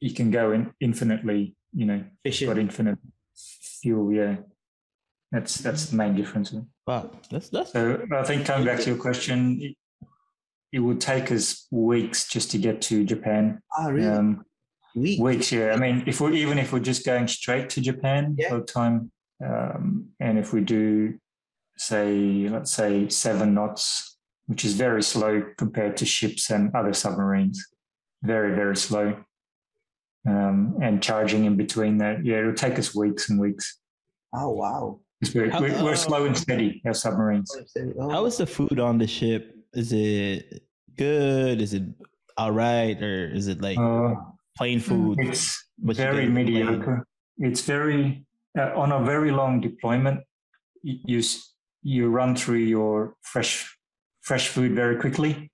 you can go in infinitely, you know, Efficient. got infinite fuel. Yeah, that's that's the main difference. Wow, that's that's So I think coming back to your question, it, it would take us weeks just to get to Japan. Ah, really? Um, Weak. weeks, yeah. I mean, if we even if we're just going straight to Japan Yeah. for time, um, and if we do, say, let's say seven knots, which is very slow compared to ships and other submarines, very very slow. um, and charging in between that. Yeah, it'll take us weeks and weeks. Oh wow! We're, How- we're, we're uh, slow and steady, our submarines. Oh. How is the food on the ship? Is it good? Is it all right, or is it like Uh, plain food? it's but very plain? mediocre. It's very uh, on a very long deployment. You you run through your fresh fresh food very quickly.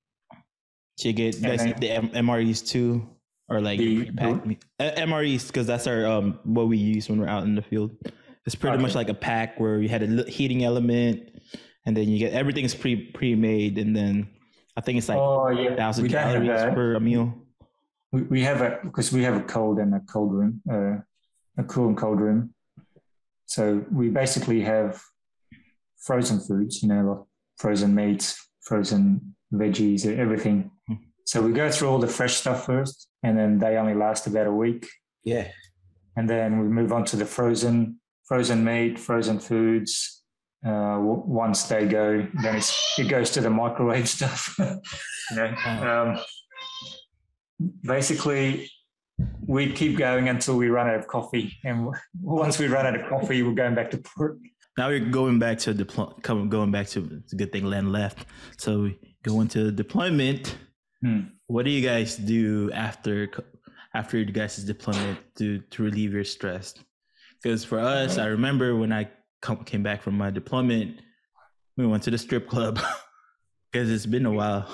So you get then- the MREs too, or like The- pre-packed? Uh, MREs because that's our um what we use when we're out in the field. It's pretty much like a pack where you had a heating element, and then you get everything's pre pre made, and then I think it's like oh yeah, thousand have calories per meal. We, we have a because we have a cold and a cold room, uh, a cool and cold room. So we basically have frozen foods, you know, like frozen meats, frozen veggies, everything. Hmm. So we go through all the fresh stuff first, and then they only last about a week. Yeah. and then we move on to the frozen frozen meat frozen foods uh, w- once they go then it's, it goes to the microwave stuff you know um, basically we keep going until we run out of coffee and once we run out of coffee we're going back to port Now we're going back to deployment. Going back to it's a good thing Len left. So we go into deployment. Hmm. What do you guys do after after your guys' deployment to to relieve your stress? Because for us, I remember when I come, came back from my deployment, we went to the strip club. Because it's been a while.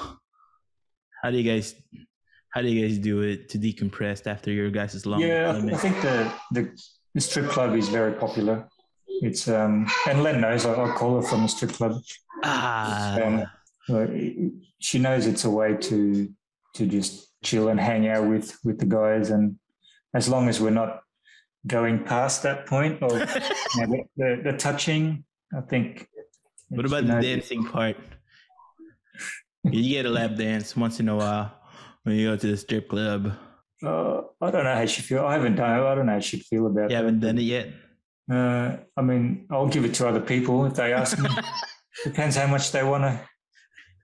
How do you guys? How do you guys do it to decompress after your guys' long yeah I, I think the, the the strip club is very popular. It's um and len knows i, I call her from the strip club. Ah, Um, she knows it's a way to to just chill and hang out with with the guys, and as long as we're not going past that point of you know, the, the, the touching, I think. What she about the dancing part? You get a lap dance once in a while when you go to the strip club. Uh, I don't know how she feel. I haven't done. it. I don't know how she'd feel about. You haven't done it yet. Uh, I mean, I'll give it to other people if they ask me. Depends how much they want to.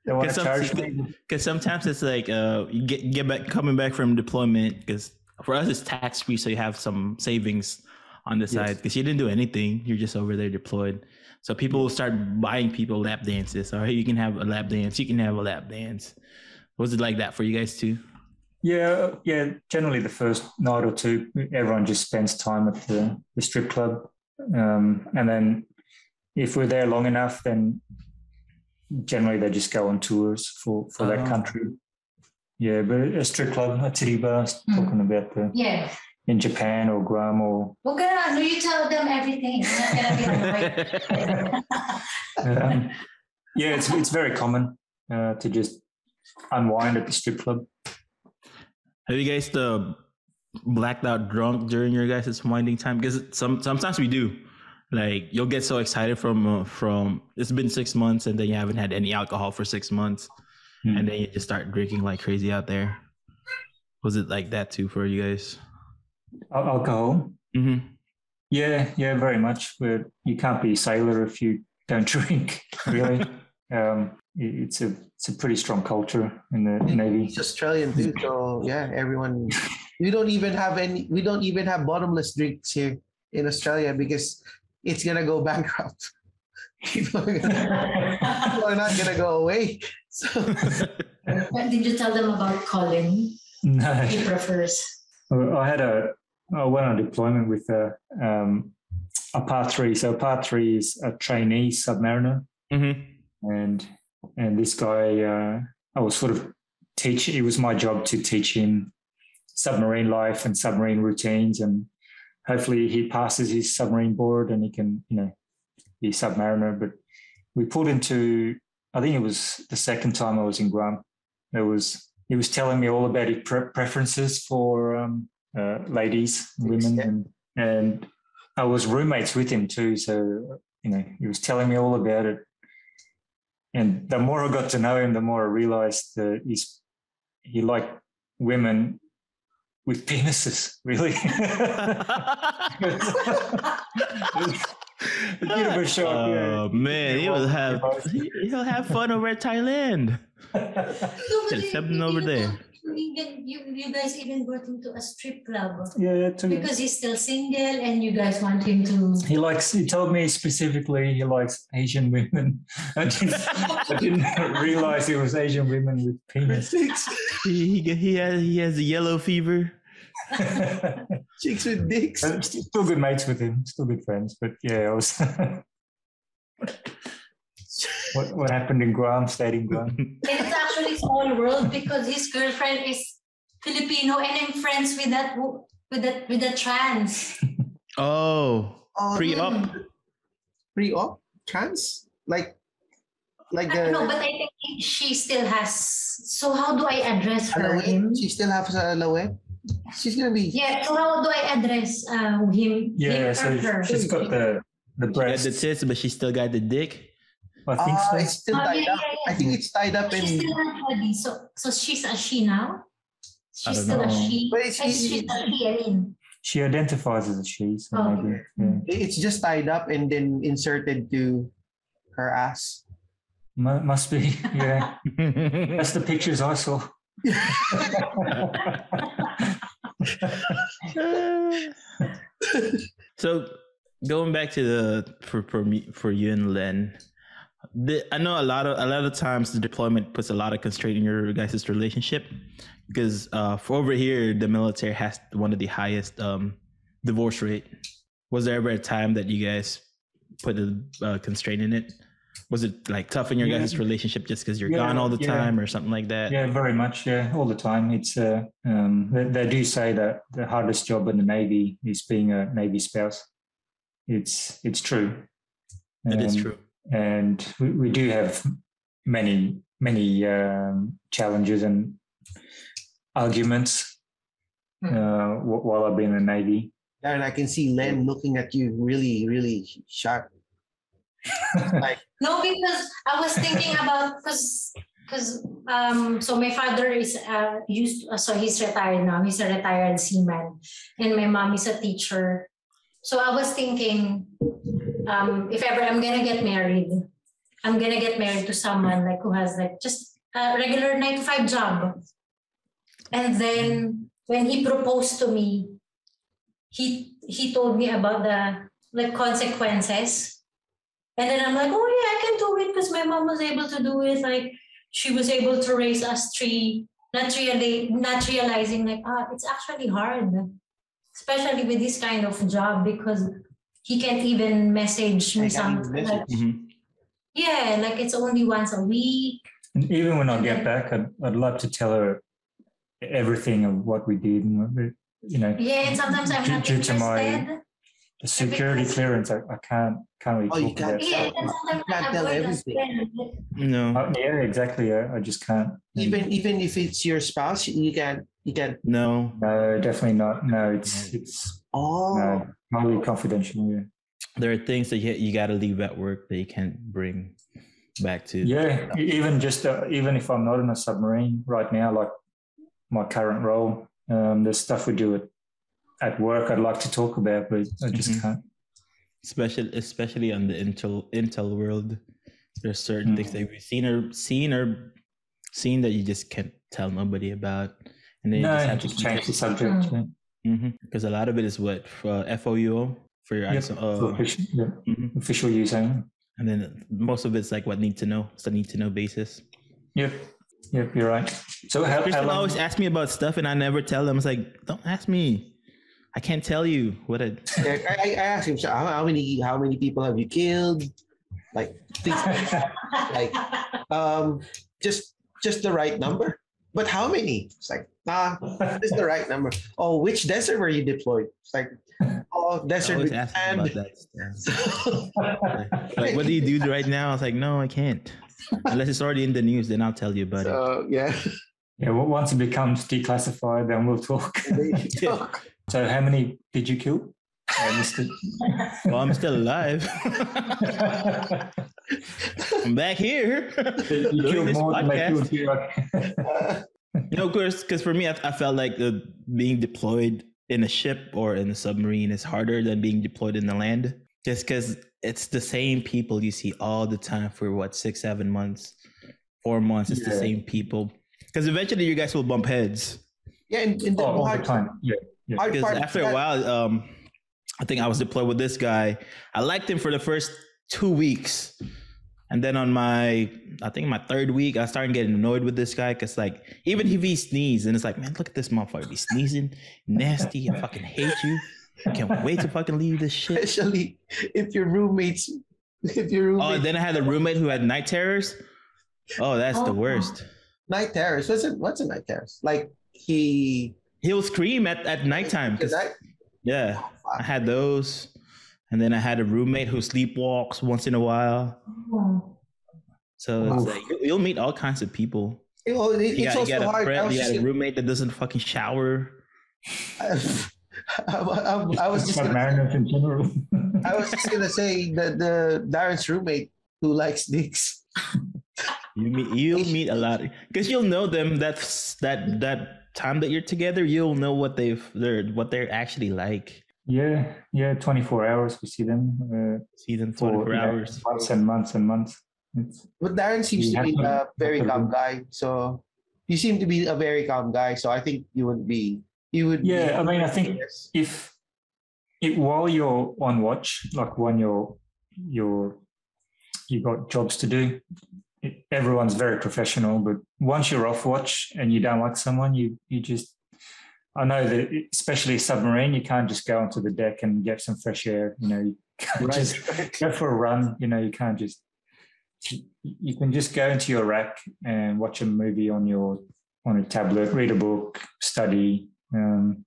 They want to Because charge me. Because sometimes it's like uh, you get get back coming back from deployment. Because for us, it's tax free, so you have some savings on the side. Because you didn't do anything, you're just over there deployed. So people will start buying people lap dances. All right, you can have a lap dance. You can have a lap dance. Was it like that for you guys too? Yeah, yeah. Generally, the first night or two, everyone just spends time at the, the strip club, um, and then if we're there long enough, then generally they just go on tours for for Oh. that country. Yeah, but a strip club, a titty bar, talking about the Yeah. in Japan or Guam or Huwag ka na, no, you tell them everything. You're gonna be annoyed. um, yeah, it's it's very common uh, to just unwind at the strip club. Have you guys uh, blacked out drunk during your guys' winding time? Because some sometimes we do. Like you'll get so excited from uh, from it's been six months and then you haven't had any alcohol for six months, Hmm. and then you just start drinking like crazy out there. Was it like that too for you guys? Alcohol, Mm-hmm. Yeah, yeah, very much. But you can't be a sailor if you don't drink. Really, um, it's a it's a pretty strong culture in the navy. He's Australian too, so yeah, everyone. We don't even have any. We don't even have bottomless drinks here in Australia because it's gonna go bankrupt. People are, people are not gonna go away. So Did you tell them about Colin? no, He prefers. I had a I went on deployment with a um, a part three. So part three is a trainee submariner, mm-hmm. and and this guy uh, I was sort of teach. It was my job to teach him submarine life and submarine routines, and hopefully he passes his submarine board and he can you know be a submariner. But we pulled into I think it was the second time I was in Guam. It was he was telling me all about his pre- preferences for um, uh, ladies, women, Yeah. and and I was roommates with him too. So you know he was telling me all about it. And the more I got to know him, the more I realized that he's he liked women with penises. Really, it's a bit of a shock. yeah. Oh man, he will have he- he'll have fun over at Thailand. No, but There's something over there. don't- You, you, you guys even brought him to a strip club Yeah, to, because he's still single and you guys want him to. he likes. He told me specifically he likes Asian women. I didn't, I didn't realize it was Asian women with penis. Chicks, He, he, he has he has a yellow fever. chicks with dicks. I'm still still good mates with him, still good friends. But yeah, I was. what what happened in Guam? Stayed in Guam. It's actually small world because his girlfriend is Filipino and I'm friends with that with that with the trans. Oh, Oh, pre-op. pre-op trans like like I the don't but I think she still has. So how do I address her? Him? She still has a Alawet? She's gonna be Yeah. So how do I address uh, him? Yeah, him so her? she's got the the She got the tits, but she still got the dick. I think Ah, so. it's still Oh, tied yeah, up yeah, yeah. I think it's tied up She's in still not ready. So so she's a she now. She's don't still a she. But it's- Uh, she's a she. I mean. She identifies as a she, so Oh, maybe. Yeah. it's just tied up and then inserted to her ass Mu- Must be, yeah. That's the pictures I saw. so going back to the for for me for you and Len, the, I know a lot of a lot of times the deployment puts a lot of constraint in your guys' relationship because uh, for over here the military has one of the highest um, divorce rate. Was there ever a time that you guys put a uh, constraint in it? Was it like tough in your Yeah. guys' relationship just because you're Yeah, gone all the yeah. time or something like that? Yeah, very much. Yeah, all the time. It's uh, um, they, they do say that the hardest job in the navy is being a navy spouse. It's it's true. It is Um, true. and we, we do have many many um, challenges and arguments Hmm. uh, while I've been in the navy. and I can see Len looking at you really really sharp like No, because I was thinking about because because um so my father is uh used uh, so he's retired now. He's a retired seaman. And my mom is a teacher. So I was thinking um if ever I'm gonna get married I'm gonna get married to someone like who has like just a regular nine to five job. And then when he proposed to me he he told me about the like consequences and then I'm like, oh yeah, I can do it because my mom was able to do it. Like she was able to raise us three, not really, not realizing like, ah, it's actually hard, especially with this kind of job because he can't even message me I something. message. Like, Mhm. yeah, like it's only once a week. And even when I get back, I'd, I'd love to tell her everything of what we did and what we- you know Yeah, and sometimes I'm Due- not due to my- interested. The security Because- clearance. I, I can't can't really Oh, you talk can't about. Yeah, and sometimes can't tell everything. everything. No, Uh, yeah, exactly. I, I just can't. even even if it's your spouse you can you can no. No, definitely not. No, it's it's oh no, highly confidential. Yeah. There are things that you, you got to leave at work that you can't bring back to. Yeah, even just uh, even if I'm not in a submarine right now, like my current role, um, the stuff we do at, at work, I'd like to talk about, but I just Mhm. can't. especially especially on the intel intel world there's certain things that we've seen or seen or seen that you just can't tell nobody about and then you just have to change the subject. Mm. Yeah. because a lot of it is what for FOUO for your Yep, ISO, for uh, official, yeah, mhm. official use only. and then most of it's like what need to know it's a need to know basis Yep, yep, you're right. So how, how Kristen long? always asks me about stuff and I never tell them it's like don't ask me I can't tell you what I I, I I asked him so how, how many how many people have you killed? Like things like like um just just the right number. But how many? It's like nah just the right number. Oh which desert were you deployed? It's like oh I desert always with ask about that like what do you do right now? I was like no I can't. Unless it's already in the news then I'll tell you about it so yeah. Yeah, well, once it becomes declassified, then we'll talk. So how many did you kill? I missed it. well I'm still alive I'm back here you doing killed this more than they podcast. killed you. right? Uh, You know, of course, because for me, I, I felt like the being deployed in a ship or in a submarine is harder than being deployed in the land. Just because it's the same people you see all the time for what six, seven months, four months. It's the same people. Because eventually, you guys will bump heads. Yeah, in, in the Oh, all the time. Yeah. Yeah. because part after a while, um, I think I was deployed with this guy. I liked him for the first two weeks, and then on my, I think my third week, I started getting annoyed with this guy because like even if he sneezed, and it's like, man, look at this motherfucker, be sneezing, nasty. I fucking hate you. I can't wait to fucking leave this shit. especially if your roommates, if your Oh, then I had a roommate who had night terrors. Oh, that's the Oh. worst. night terrors. What's it? What's a night terrors? Like he. He'll scream at, at nighttime. 'cause- Night, yeah, oh, I had those. And then I had a roommate who sleepwalks once in a while. So it's like you- you'll meet all kinds of people. You know, it- You got, you also got a hard. Friend, you got just, a roommate that doesn't fucking shower. I, I- I was just gonna, Submariners in general. I was just gonna say that the Darren's roommate who likes dicks. You meet you'll meet a lot because you'll know them. That's that that time that you're together. You'll know what they've they're what they're actually like. yeah, yeah. Twenty four hours we see them uh, Season for twenty four yeah, hours. months and months and months. It's, But Darren seems to be to- a very have to calm guy. So you seem to be a very calm guy. So I think you would be. You would. Yeah, be- I mean, I think- Yes. if it while you're on watch, like when you're you're you got jobs to do, it, everyone's very professional. But once you're off watch and you don't like someone, you you just I know that especially submarine, you can't just go onto the deck and get some fresh air. You know, you can't just go for a run. You know, you can't just. You can just go into your rack and watch a movie on your on a tablet, read a book, study. Um,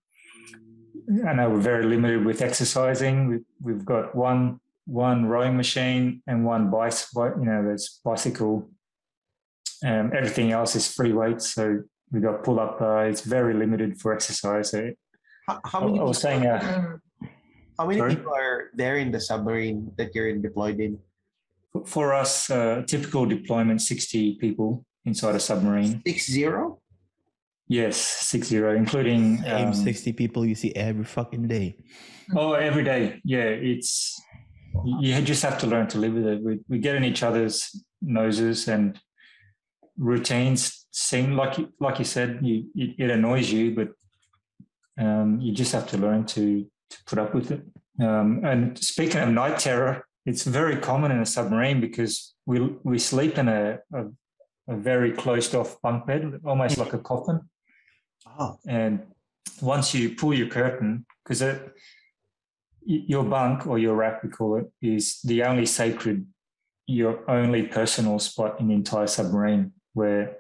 I know we're very limited with exercising. We, we've got one one rowing machine and one bice, bi- you know, there's bicycle. Um, everything else is free weights, so we got pull up. Uh, it's very limited for exercise. So How, how I, many? I was people- saying, uh, How many Sorry? people are there in the submarine that you're deployed in? for us, uh, typical deployment, sixty people inside a submarine. Six zero. Yes, six zero, including Same um, sixty people you see every fucking day. Oh, every day. Yeah, it's you just have to learn to live with it. We, we get in each other's noses and routines seem like you- like you said, you it, it annoys you, but um, you just have to learn to to put up with it. Um, and speaking of night terror, it's very common in a submarine because we we sleep in a a, a very closed off bunk bed, almost like a coffin. Oh, and once you pull your curtain, because your bunk or your rack, we call it, is the only sacred, your only personal spot in the entire submarine where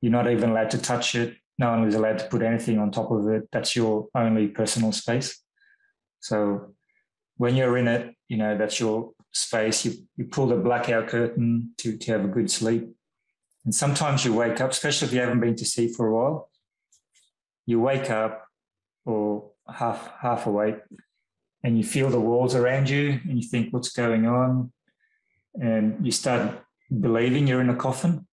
you're not even allowed to touch it. No one is allowed to put anything on top of it. That's your only personal space. So when you're in it, you know, that's your space. You, you pull the blackout curtain to, to have a good sleep. And sometimes you wake up, especially if you haven't been to sea for a while, you wake up or half half awake and you feel the walls around you and you think what's going on and you start believing you're in a coffin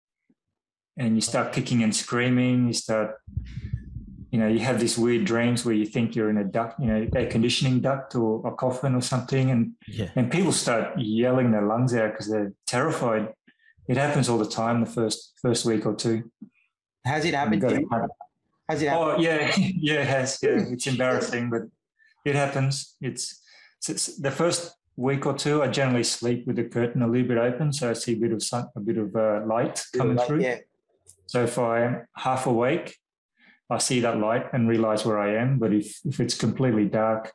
and you start kicking and screaming you start you know you have these weird dreams where you think you're in a duct you know air conditioning duct or a coffin or something and Yeah. and people start yelling their lungs out because they're terrified it happens all the time the first first week or two has it happened to you? to- Has it happened? Oh yeah, yeah, it has. Yeah, it's embarrassing, but it happens. It's, it's, it's the first week or two. I generally sleep with the curtain a little bit open, so I see a bit of sun, a bit of uh, light coming Like, through. Yeah. So if I'm half awake, I see that light and realize where I am. But if if it's completely dark,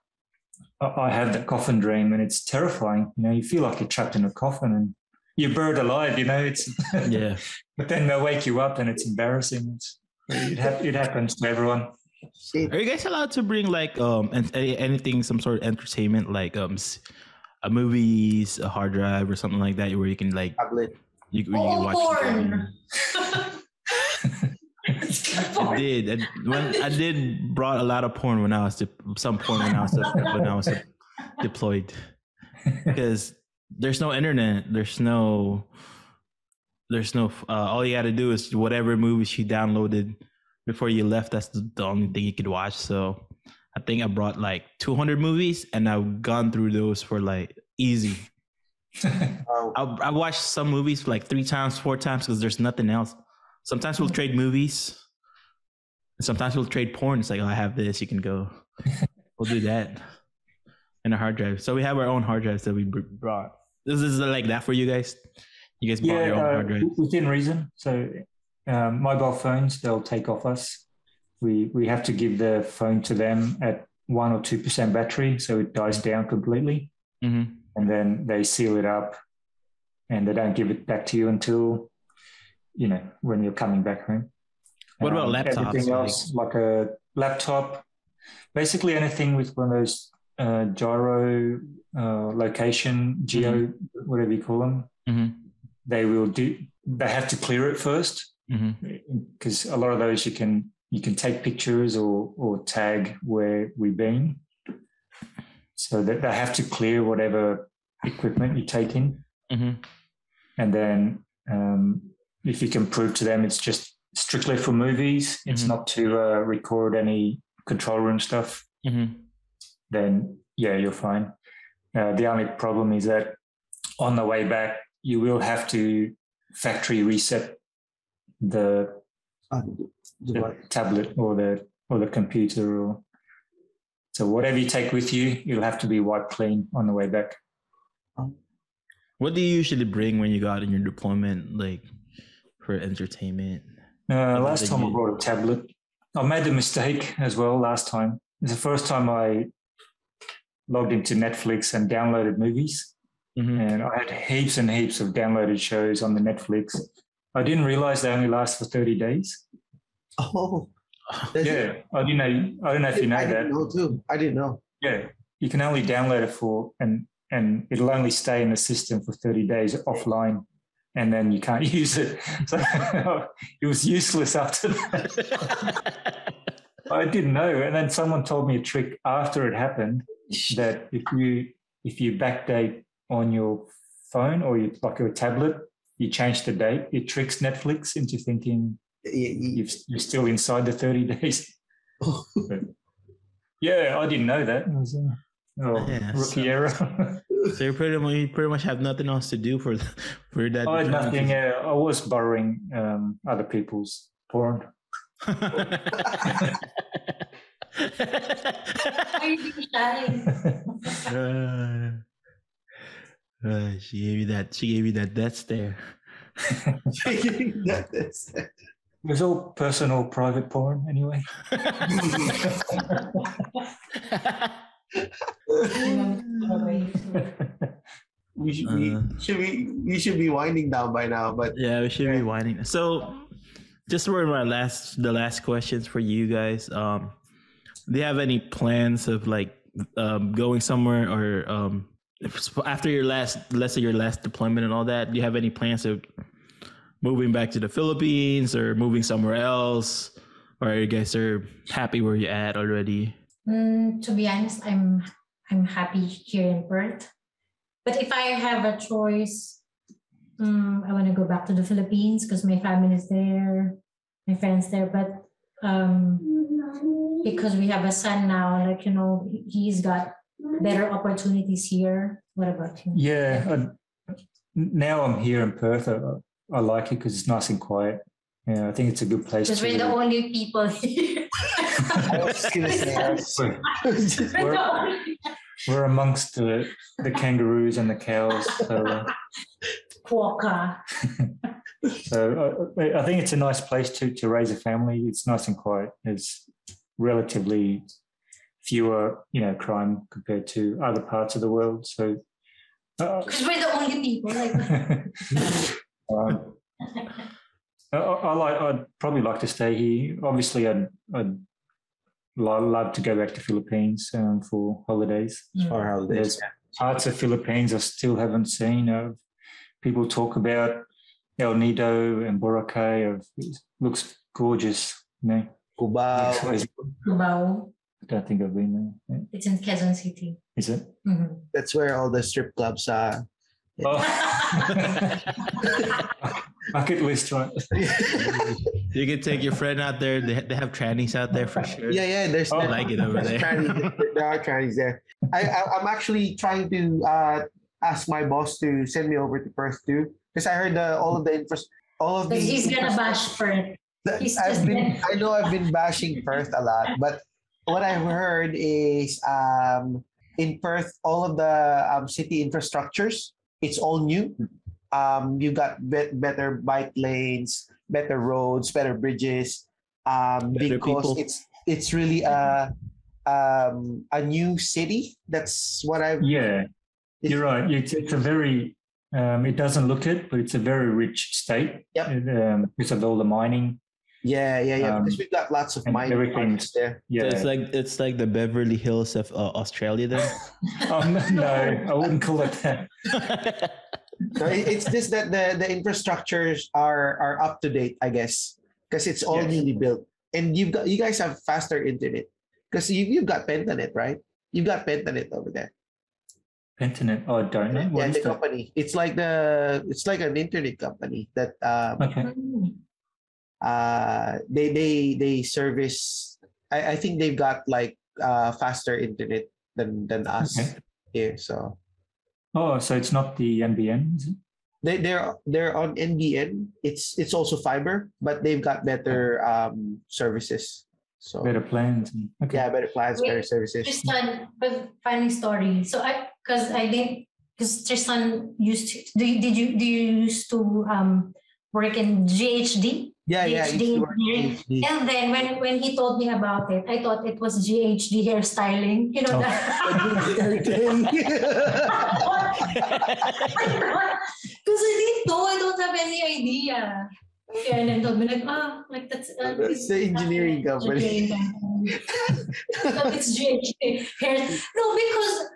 I, I have that coffin dream, and it's terrifying. You know, you feel like you're trapped in a coffin and you're buried alive. You know, it's Yeah. but then they wake you up and it's embarrassing. It's, it, hap- it happens to everyone. Are you guys allowed to bring like um an- anything, some sort of entertainment, like um s- a movies, a hard drive, or something like that, where you can like Tablet. you, you can Oh, watch porn. I did. I, when I did brought a lot of porn when I was de- some porn when I was when I was deployed because there's no internet. There's no. There's no. Uh, all you got to do is whatever movies you downloaded before you left. That's the, the only thing you could watch. So I think I brought like 200 movies, and I've gone through those for like easy. I, I watched some movies like three times, four times because there's nothing else. Sometimes we'll trade movies. Sometimes we'll trade porn. It's like, oh, I have this. You can go. we'll do that. And a hard drive. So we have our own hard drives that we brought. This is like that for you guys. You guys bought Yeah, your own uh, hard drive. within reason. So um, mobile phones, they'll take off us. We we have to give the phone to them at one or two percent battery, so it dies down completely, hmm and then they seal it up, and they don't give it back to you until you know when you're coming back home. What about laptops, Everything else, like a laptop, basically anything with one of those uh, gyro uh, location, geo, Mm-hmm. whatever you call them, hmm they will do. They have to clear it first. Hmm because a lot of those you can you can take pictures or or tag where we've been. So that they have to clear whatever equipment you take in. Hmm and then um, if you can prove to them it's just strictly for movies it's Mhm. not to uh, record any control room stuff hmm then yeah you're fine uh, the only problem is that on the way back you will have to factory reset the Uh, the the tablet or the or the computer or so whatever you take with you, you'll have to be wiped clean on the way back. What do you usually bring when you go out in your deployment, like for entertainment? Uh, last did time I brought a tablet. I made the mistake as well last time. It's the first time I logged into Netflix and downloaded movies. Mhm. And I had heaps and heaps of downloaded shows on the Netflix. I didn't realize they only last for 30 days. Oh, that's- Yeah. I didn't know I don't know if you know I that. didn't know too. I didn't know. Yeah, you can only download it for and and it'll only stay in the system for 30 days offline and then you can't use it. So it was useless after that. I didn't know. And then someone told me a trick after it happened that if you if you backdate on your phone or you, like your tablet, you change the date, it tricks Netflix into thinking Y- y- you've, you're still inside the 30 days. Yeah, I didn't know that. It was a oh, Yeah, rookie so- error. So you pretty much you pretty much have nothing else to do for for that. I had nothing. Uh, I was borrowing um, other people's porn. Why are you being shy? Uh, uh, she gave you that. She gave you that death stare. That- that's- It was all personal, private porn, anyway. we should be Uh. should be we should be winding down by now, but yeah, we should be winding. So, just for my last, the last questions for you guys. Um, do you have any plans of like um, going somewhere or um, if- after your last, let's say your last deployment and all that? Do you have any plans of moving back to the Philippines or moving somewhere else? Or are you guys are happy where you're at already? Mm, to be honest, I'm I'm happy here in Perth. But if I have a choice, mm, I want to go back to the Philippines because my family is there, my friends there. But um, because we have a son now, like you know, he- he's got better opportunities here. What about you? yeah. I, now I'm here in Perth. I, I like it because it's nice and quiet. Yeah, I think it's a good place Because we're the only people here. I was just gonna say We're- We're We're amongst the, the kangaroos and the cows. So, uh, Quokka. so I, I think it's a nice place to, to raise a family. It's nice and quiet. There's relatively fewer, you know, crime compared to other parts of the world. So, uh, Because we're the only people. Like, um, I, I like. I'd probably like to stay here. Obviously, I'd, I'd love to go back to Philippines um, for holidays. for holidays. There's parts of Philippines I still haven't seen. Uh, people talk about El Nido and Boracay. Of, it looks gorgeous. You know, Cubao. I Cubao. don't think I've been there. It's in Quezon City. Is it? Mhm. That's where all the strip clubs are. Oh. Bucket list, right? You can take your friend out there. They, they have trannies out there for sure. Yeah, yeah. There's Oh, I like it over there. trannies there. There are trannies there. I, I I'm actually trying to uh, ask my boss to send me over to Perth too, because I heard the, all of the infra- all of the. He's gonna bash Perth. He's I've just been, there. I know I've been bashing Perth a lot, but what I've heard is um, in Perth, all of the um, city infrastructures, it's all new. Um, you got be- better bike lanes, better roads, better bridges, um, Better because people. it's it's really a um, a new city. That's what I've. Yeah, it's- you're right. It's, it's a very, um, it doesn't look it, but it's a very rich state Yep. It, um, because of all the mining. Yeah, yeah, yeah. Um, because we've got lots of mining everything- there. Yeah. So it's like it's like the Beverly Hills of uh, Australia then. um, no, I wouldn't call it that. So it's just that the the infrastructures are are up to date, I guess, because it's all Yes. newly built, and you've got you guys have faster internet because you you've got Pentanet, right? You've got Pentanet over there. Internet. Oh, I don't. What yeah, the that? company. It's like the it's like an internet company that um, Okay. Uh they they they service. I, I think they've got like uh faster internet than than us Okay. here. So Oh, so it's not the NBN, is it? they they're they're on NBN. It's it's also fiber, but they've got better um services. So Better plans. Okay. yeah, better plans, better services. Tristan, but funny story. So I, because I didn't, because Tristan used to, do you, did you, do you used to um work in GHD? Yeah, yeah. I PhD to work engineering. PhD. And then when when he told me about it, I thought it was GHD hairstyling. You know Oh. that. Because I didn't know, I don't have any idea. Yeah, and then told me like, ah, like that's uh, That's the engineering company. engineering company. so it's GHD hair. No, because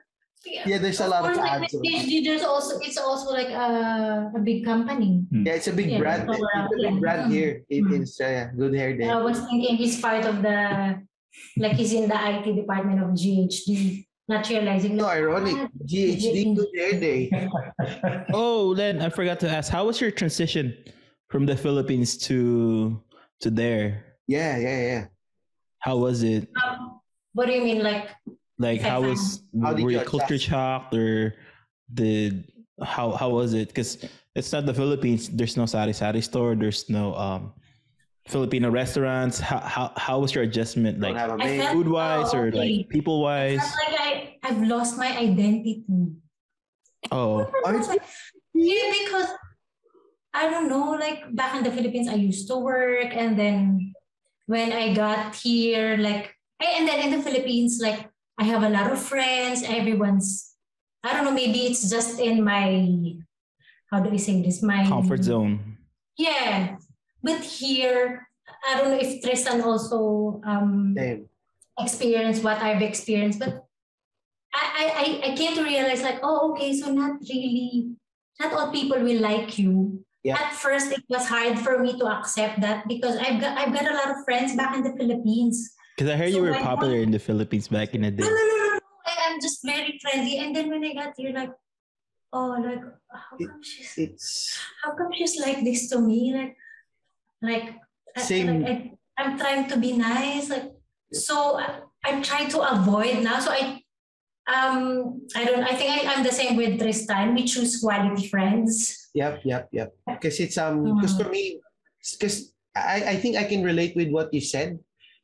yeah, there's a lot of course, like ads. with. PhD, there's also it's also like a, a big company. Yeah, it's a big Yeah, brand. It's uh, a big yeah. brand here in, Mm. in Australia. Good hair day. I was thinking he's part of the, like he's in the IT department of GHD, not realizing. No, ironic. ah, GHD Good Hair Day. oh, then I forgot to ask, how was your transition from the Philippines to to there? Yeah, yeah, yeah. How was it? um, What do you mean, like? Like, how was How were you you culture adjust? shocked or did how how was it? Because it's not the Philippines. There's no sari sari store. There's no um Filipino restaurants. How how how was your adjustment? Like have a I maid. felt- food wise Oh, or like people wise? Like I, I've lost my identity. Oh, Yeah, because I don't know, like back in the Philippines, I used to work, and then when I got here, like, eh, and then in the Philippines, like, I have a lot of friends. Everyone's, I don't know, maybe it's just in my, how do we say this? My comfort zone. Yeah, but here, I don't know if Tristan also um Same. experience what I've experienced, but I, I, I, I came to realize like, oh, okay, so not really, not all people will like you. Yeah. At first, it was hard for me to accept that because I've got I've got a lot of friends back in the Philippines. Because I heard So you were when- popular in the Philippines back in the day. no, no, no, no. I, I'm just very friendly. And then when I got here, like, oh, like, how It- come she's It's how come she's like this to me? Like, like, I- Same. like I, I'm trying to be nice. Like, so I, I'm trying to avoid now. So I, um, I don't. I think I, I'm the same with Tristan. We choose quality friends. Yep, yep, yep. Because it's um because for me, because I, I think I can relate with what you said.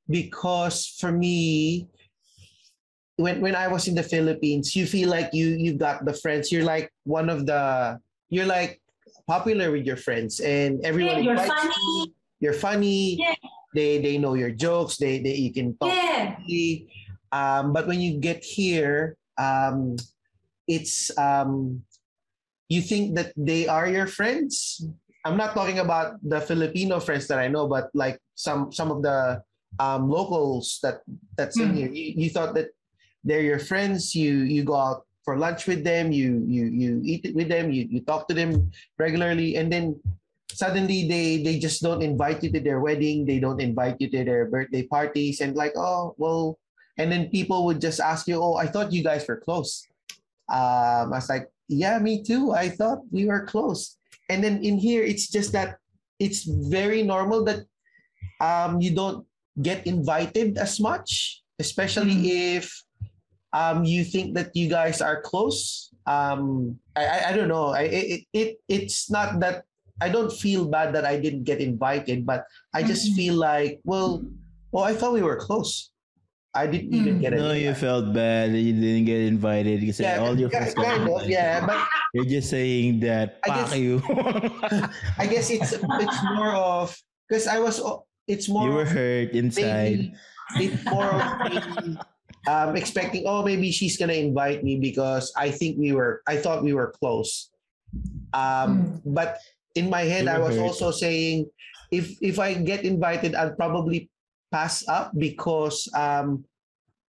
Because for me, when when I was in the Philippines, you feel like you you got the friends. You're like one of the you're like popular with your friends and everyone Yeah, you're funny. you. You're funny. Yeah. They they know your jokes. They they you can talk Yeah. Um, but when you get here, um, it's um, you think that they are your friends. I'm not talking about the Filipino friends that I know, but like some some of the um, locals that that's in Hmm. here. You, you thought that they're your friends. You you go out for lunch with them. You you you eat it with them. You you talk to them regularly, and then suddenly they they just don't invite you to their wedding. They don't invite you to their birthday parties, and like oh well, and then people would just ask you, oh, I thought you guys were close. Um, I was like, yeah, me too. I thought we were close. And then in here, it's just that it's very normal that um, you don't get invited as much, especially if um, you think that you guys are close. Um, I, I, I don't know. I, it, it, it's not that I don't feel bad that I didn't get invited, but I just Mhm. feel like, well, well, I thought we were close. I didn't even Mm. get it. No, you felt bad that you didn't get invited. You said yeah, all your ki- friends got kind of, invited. yeah, but You're just saying that I guess- you. I guess it's it's more of because I was o- it's more you were of hurt inside. maybe it's more of maybe, um, expecting oh maybe she's gonna invite me because I think we were I thought we were close. Um, but in my head I was hurt. also saying if if I get invited I'll probably pass up because um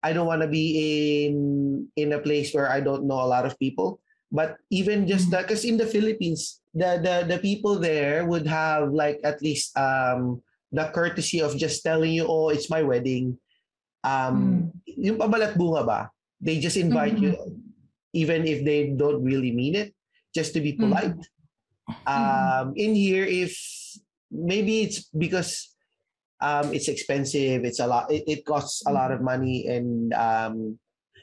I don't want to be in in a place where I don't know a lot of people. But even just that, because in the Philippines, the, the the people there would have like at least um the courtesy of just telling you, oh, it's my wedding. Um, yung pabalat bunga ba? They just invite you, even if they don't really mean it, just to be Mhm. polite. Um, in here, if maybe it's because um, it's expensive, it's a lot, it, it costs a lot of money, and um,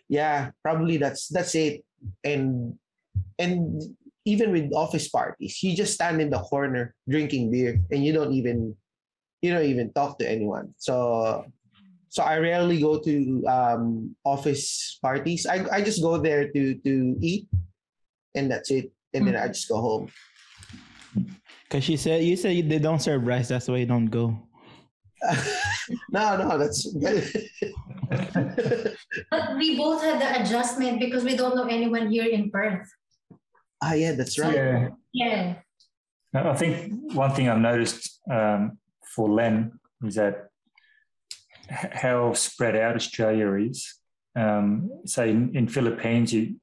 yeah, probably that's that's it. And and even with office parties, you just stand in the corner drinking beer, and you don't even you don't even talk to anyone. So so I rarely go to um, office parties. I, I just go there to to eat, and that's it. And then I just go home. Cause she said you said they don't serve rice. That's why you don't go. no, no, that's But we both had the adjustment because we don't know anyone here in Perth. ah yeah, that's right. Yeah. Yeah. I I think one thing I've noticed um, for Len is that how spread out Australia is. Um, say in, in Philippines, you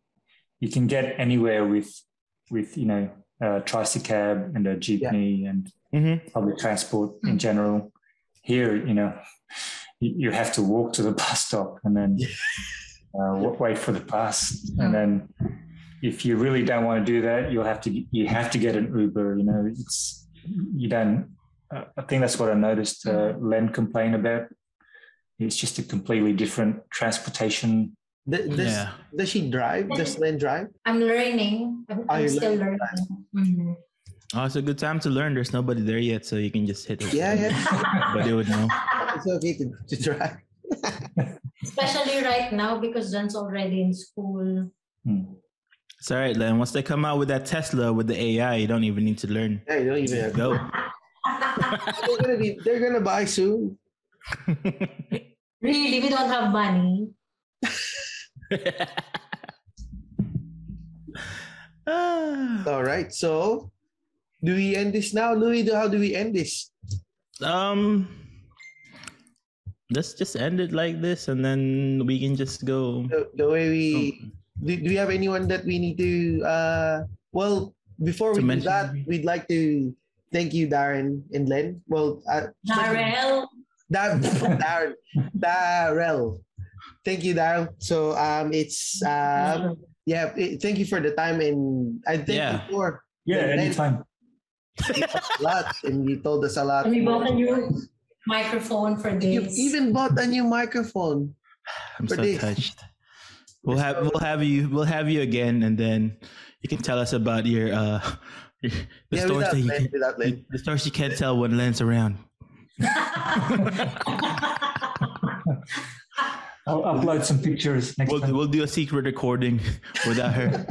you can get anywhere with with you know a tricycab and a jeepney and Mm-hmm. public transport in general. Here, you know, you, you have to walk to the bus stop and then uh, wait for the bus, and then if you really don't want to do that, you'll have to you have to get an Uber. You know, it's you don't. I think that's what I noticed. Uh, Len complain about. It's just a completely different transportation. Th- Does, Yeah. does she drive? Does Len drive? I'm learning. I'm, I'm still learning. learning. Mhm. Oh, it's a good time to learn. There's nobody there yet, so you can just hit it. Yeah, yeah. But they would know. It's okay to, to drive. Especially right now because John's already in school. Hmm. It's all right, Len. Once they come out with that Tesla with the AI, you don't even need to learn. Yeah, you don't even have Go. they're gonna be they're gonna buy soon. Really, we don't have money. All right. So do we end this now, Louis? Do- How do we end this? um, let's just end it like this, and then we can just go. The, the way we Oh. do, do we have anyone that we need to uh well before To we do that, we'd like to thank you, Darren and Len. Well uh Darrell, Dar- Darren Darrell. Thank you, Darrell. So um it's um yeah, eh, thank you for the time and I thank Yeah. you for Yeah, Len. anytime. a lot and you told us a lot. we bought a new microphone for You this. even bought a new microphone. I'm For so this. touched. We'll have we'll have you we'll have you again, and then you can tell us about your uh your, the yeah, stories without that you Len, can, without Len. the stories you can't tell when Len's around. I'll upload some pictures next We'll time. we'll do a secret recording without her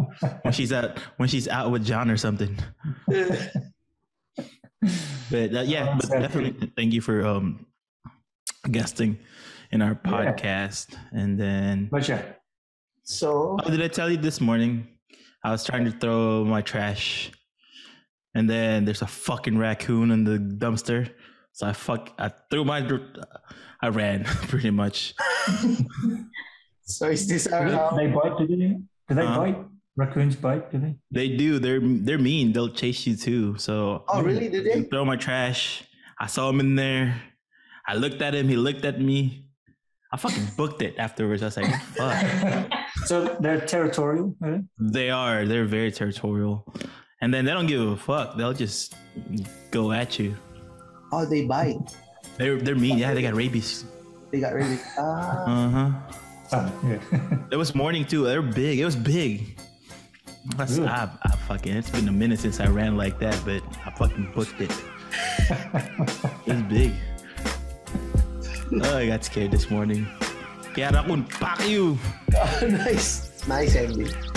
when she's out when she's out with John or something. But uh, yeah, but definitely thank you for um guesting in our Yeah. podcast. And then Pleasure. So oh, did I tell you this morning? I was trying to throw my trash, and then there's a fucking raccoon in the dumpster. So I fuck I threw my I ran pretty much. so is this our they, how they bite? Do they? Do they Huh? bite? Raccoons bite? Do they? They do. They're they're mean. They'll chase you too. So Oh really did I they? throw my trash. I saw him in there. I looked at him. He looked at me. I fucking booked it afterwards. I was like, fuck. so they're territorial. are they? They are. They're very territorial. And then they don't give a fuck. They'll just go at you. Oh they bite. They're they're mean. Yeah, they got rabies. They got rabies. Ah Uh huh. Oh, yeah. It was morning too. They're big. It was big. That's, Good. I, I fucking. It's been a minute since I ran like that, but I fucking booked it. it's big. Oh, I got scared this morning. Kaya akong, fuck you. nice. Nice ending.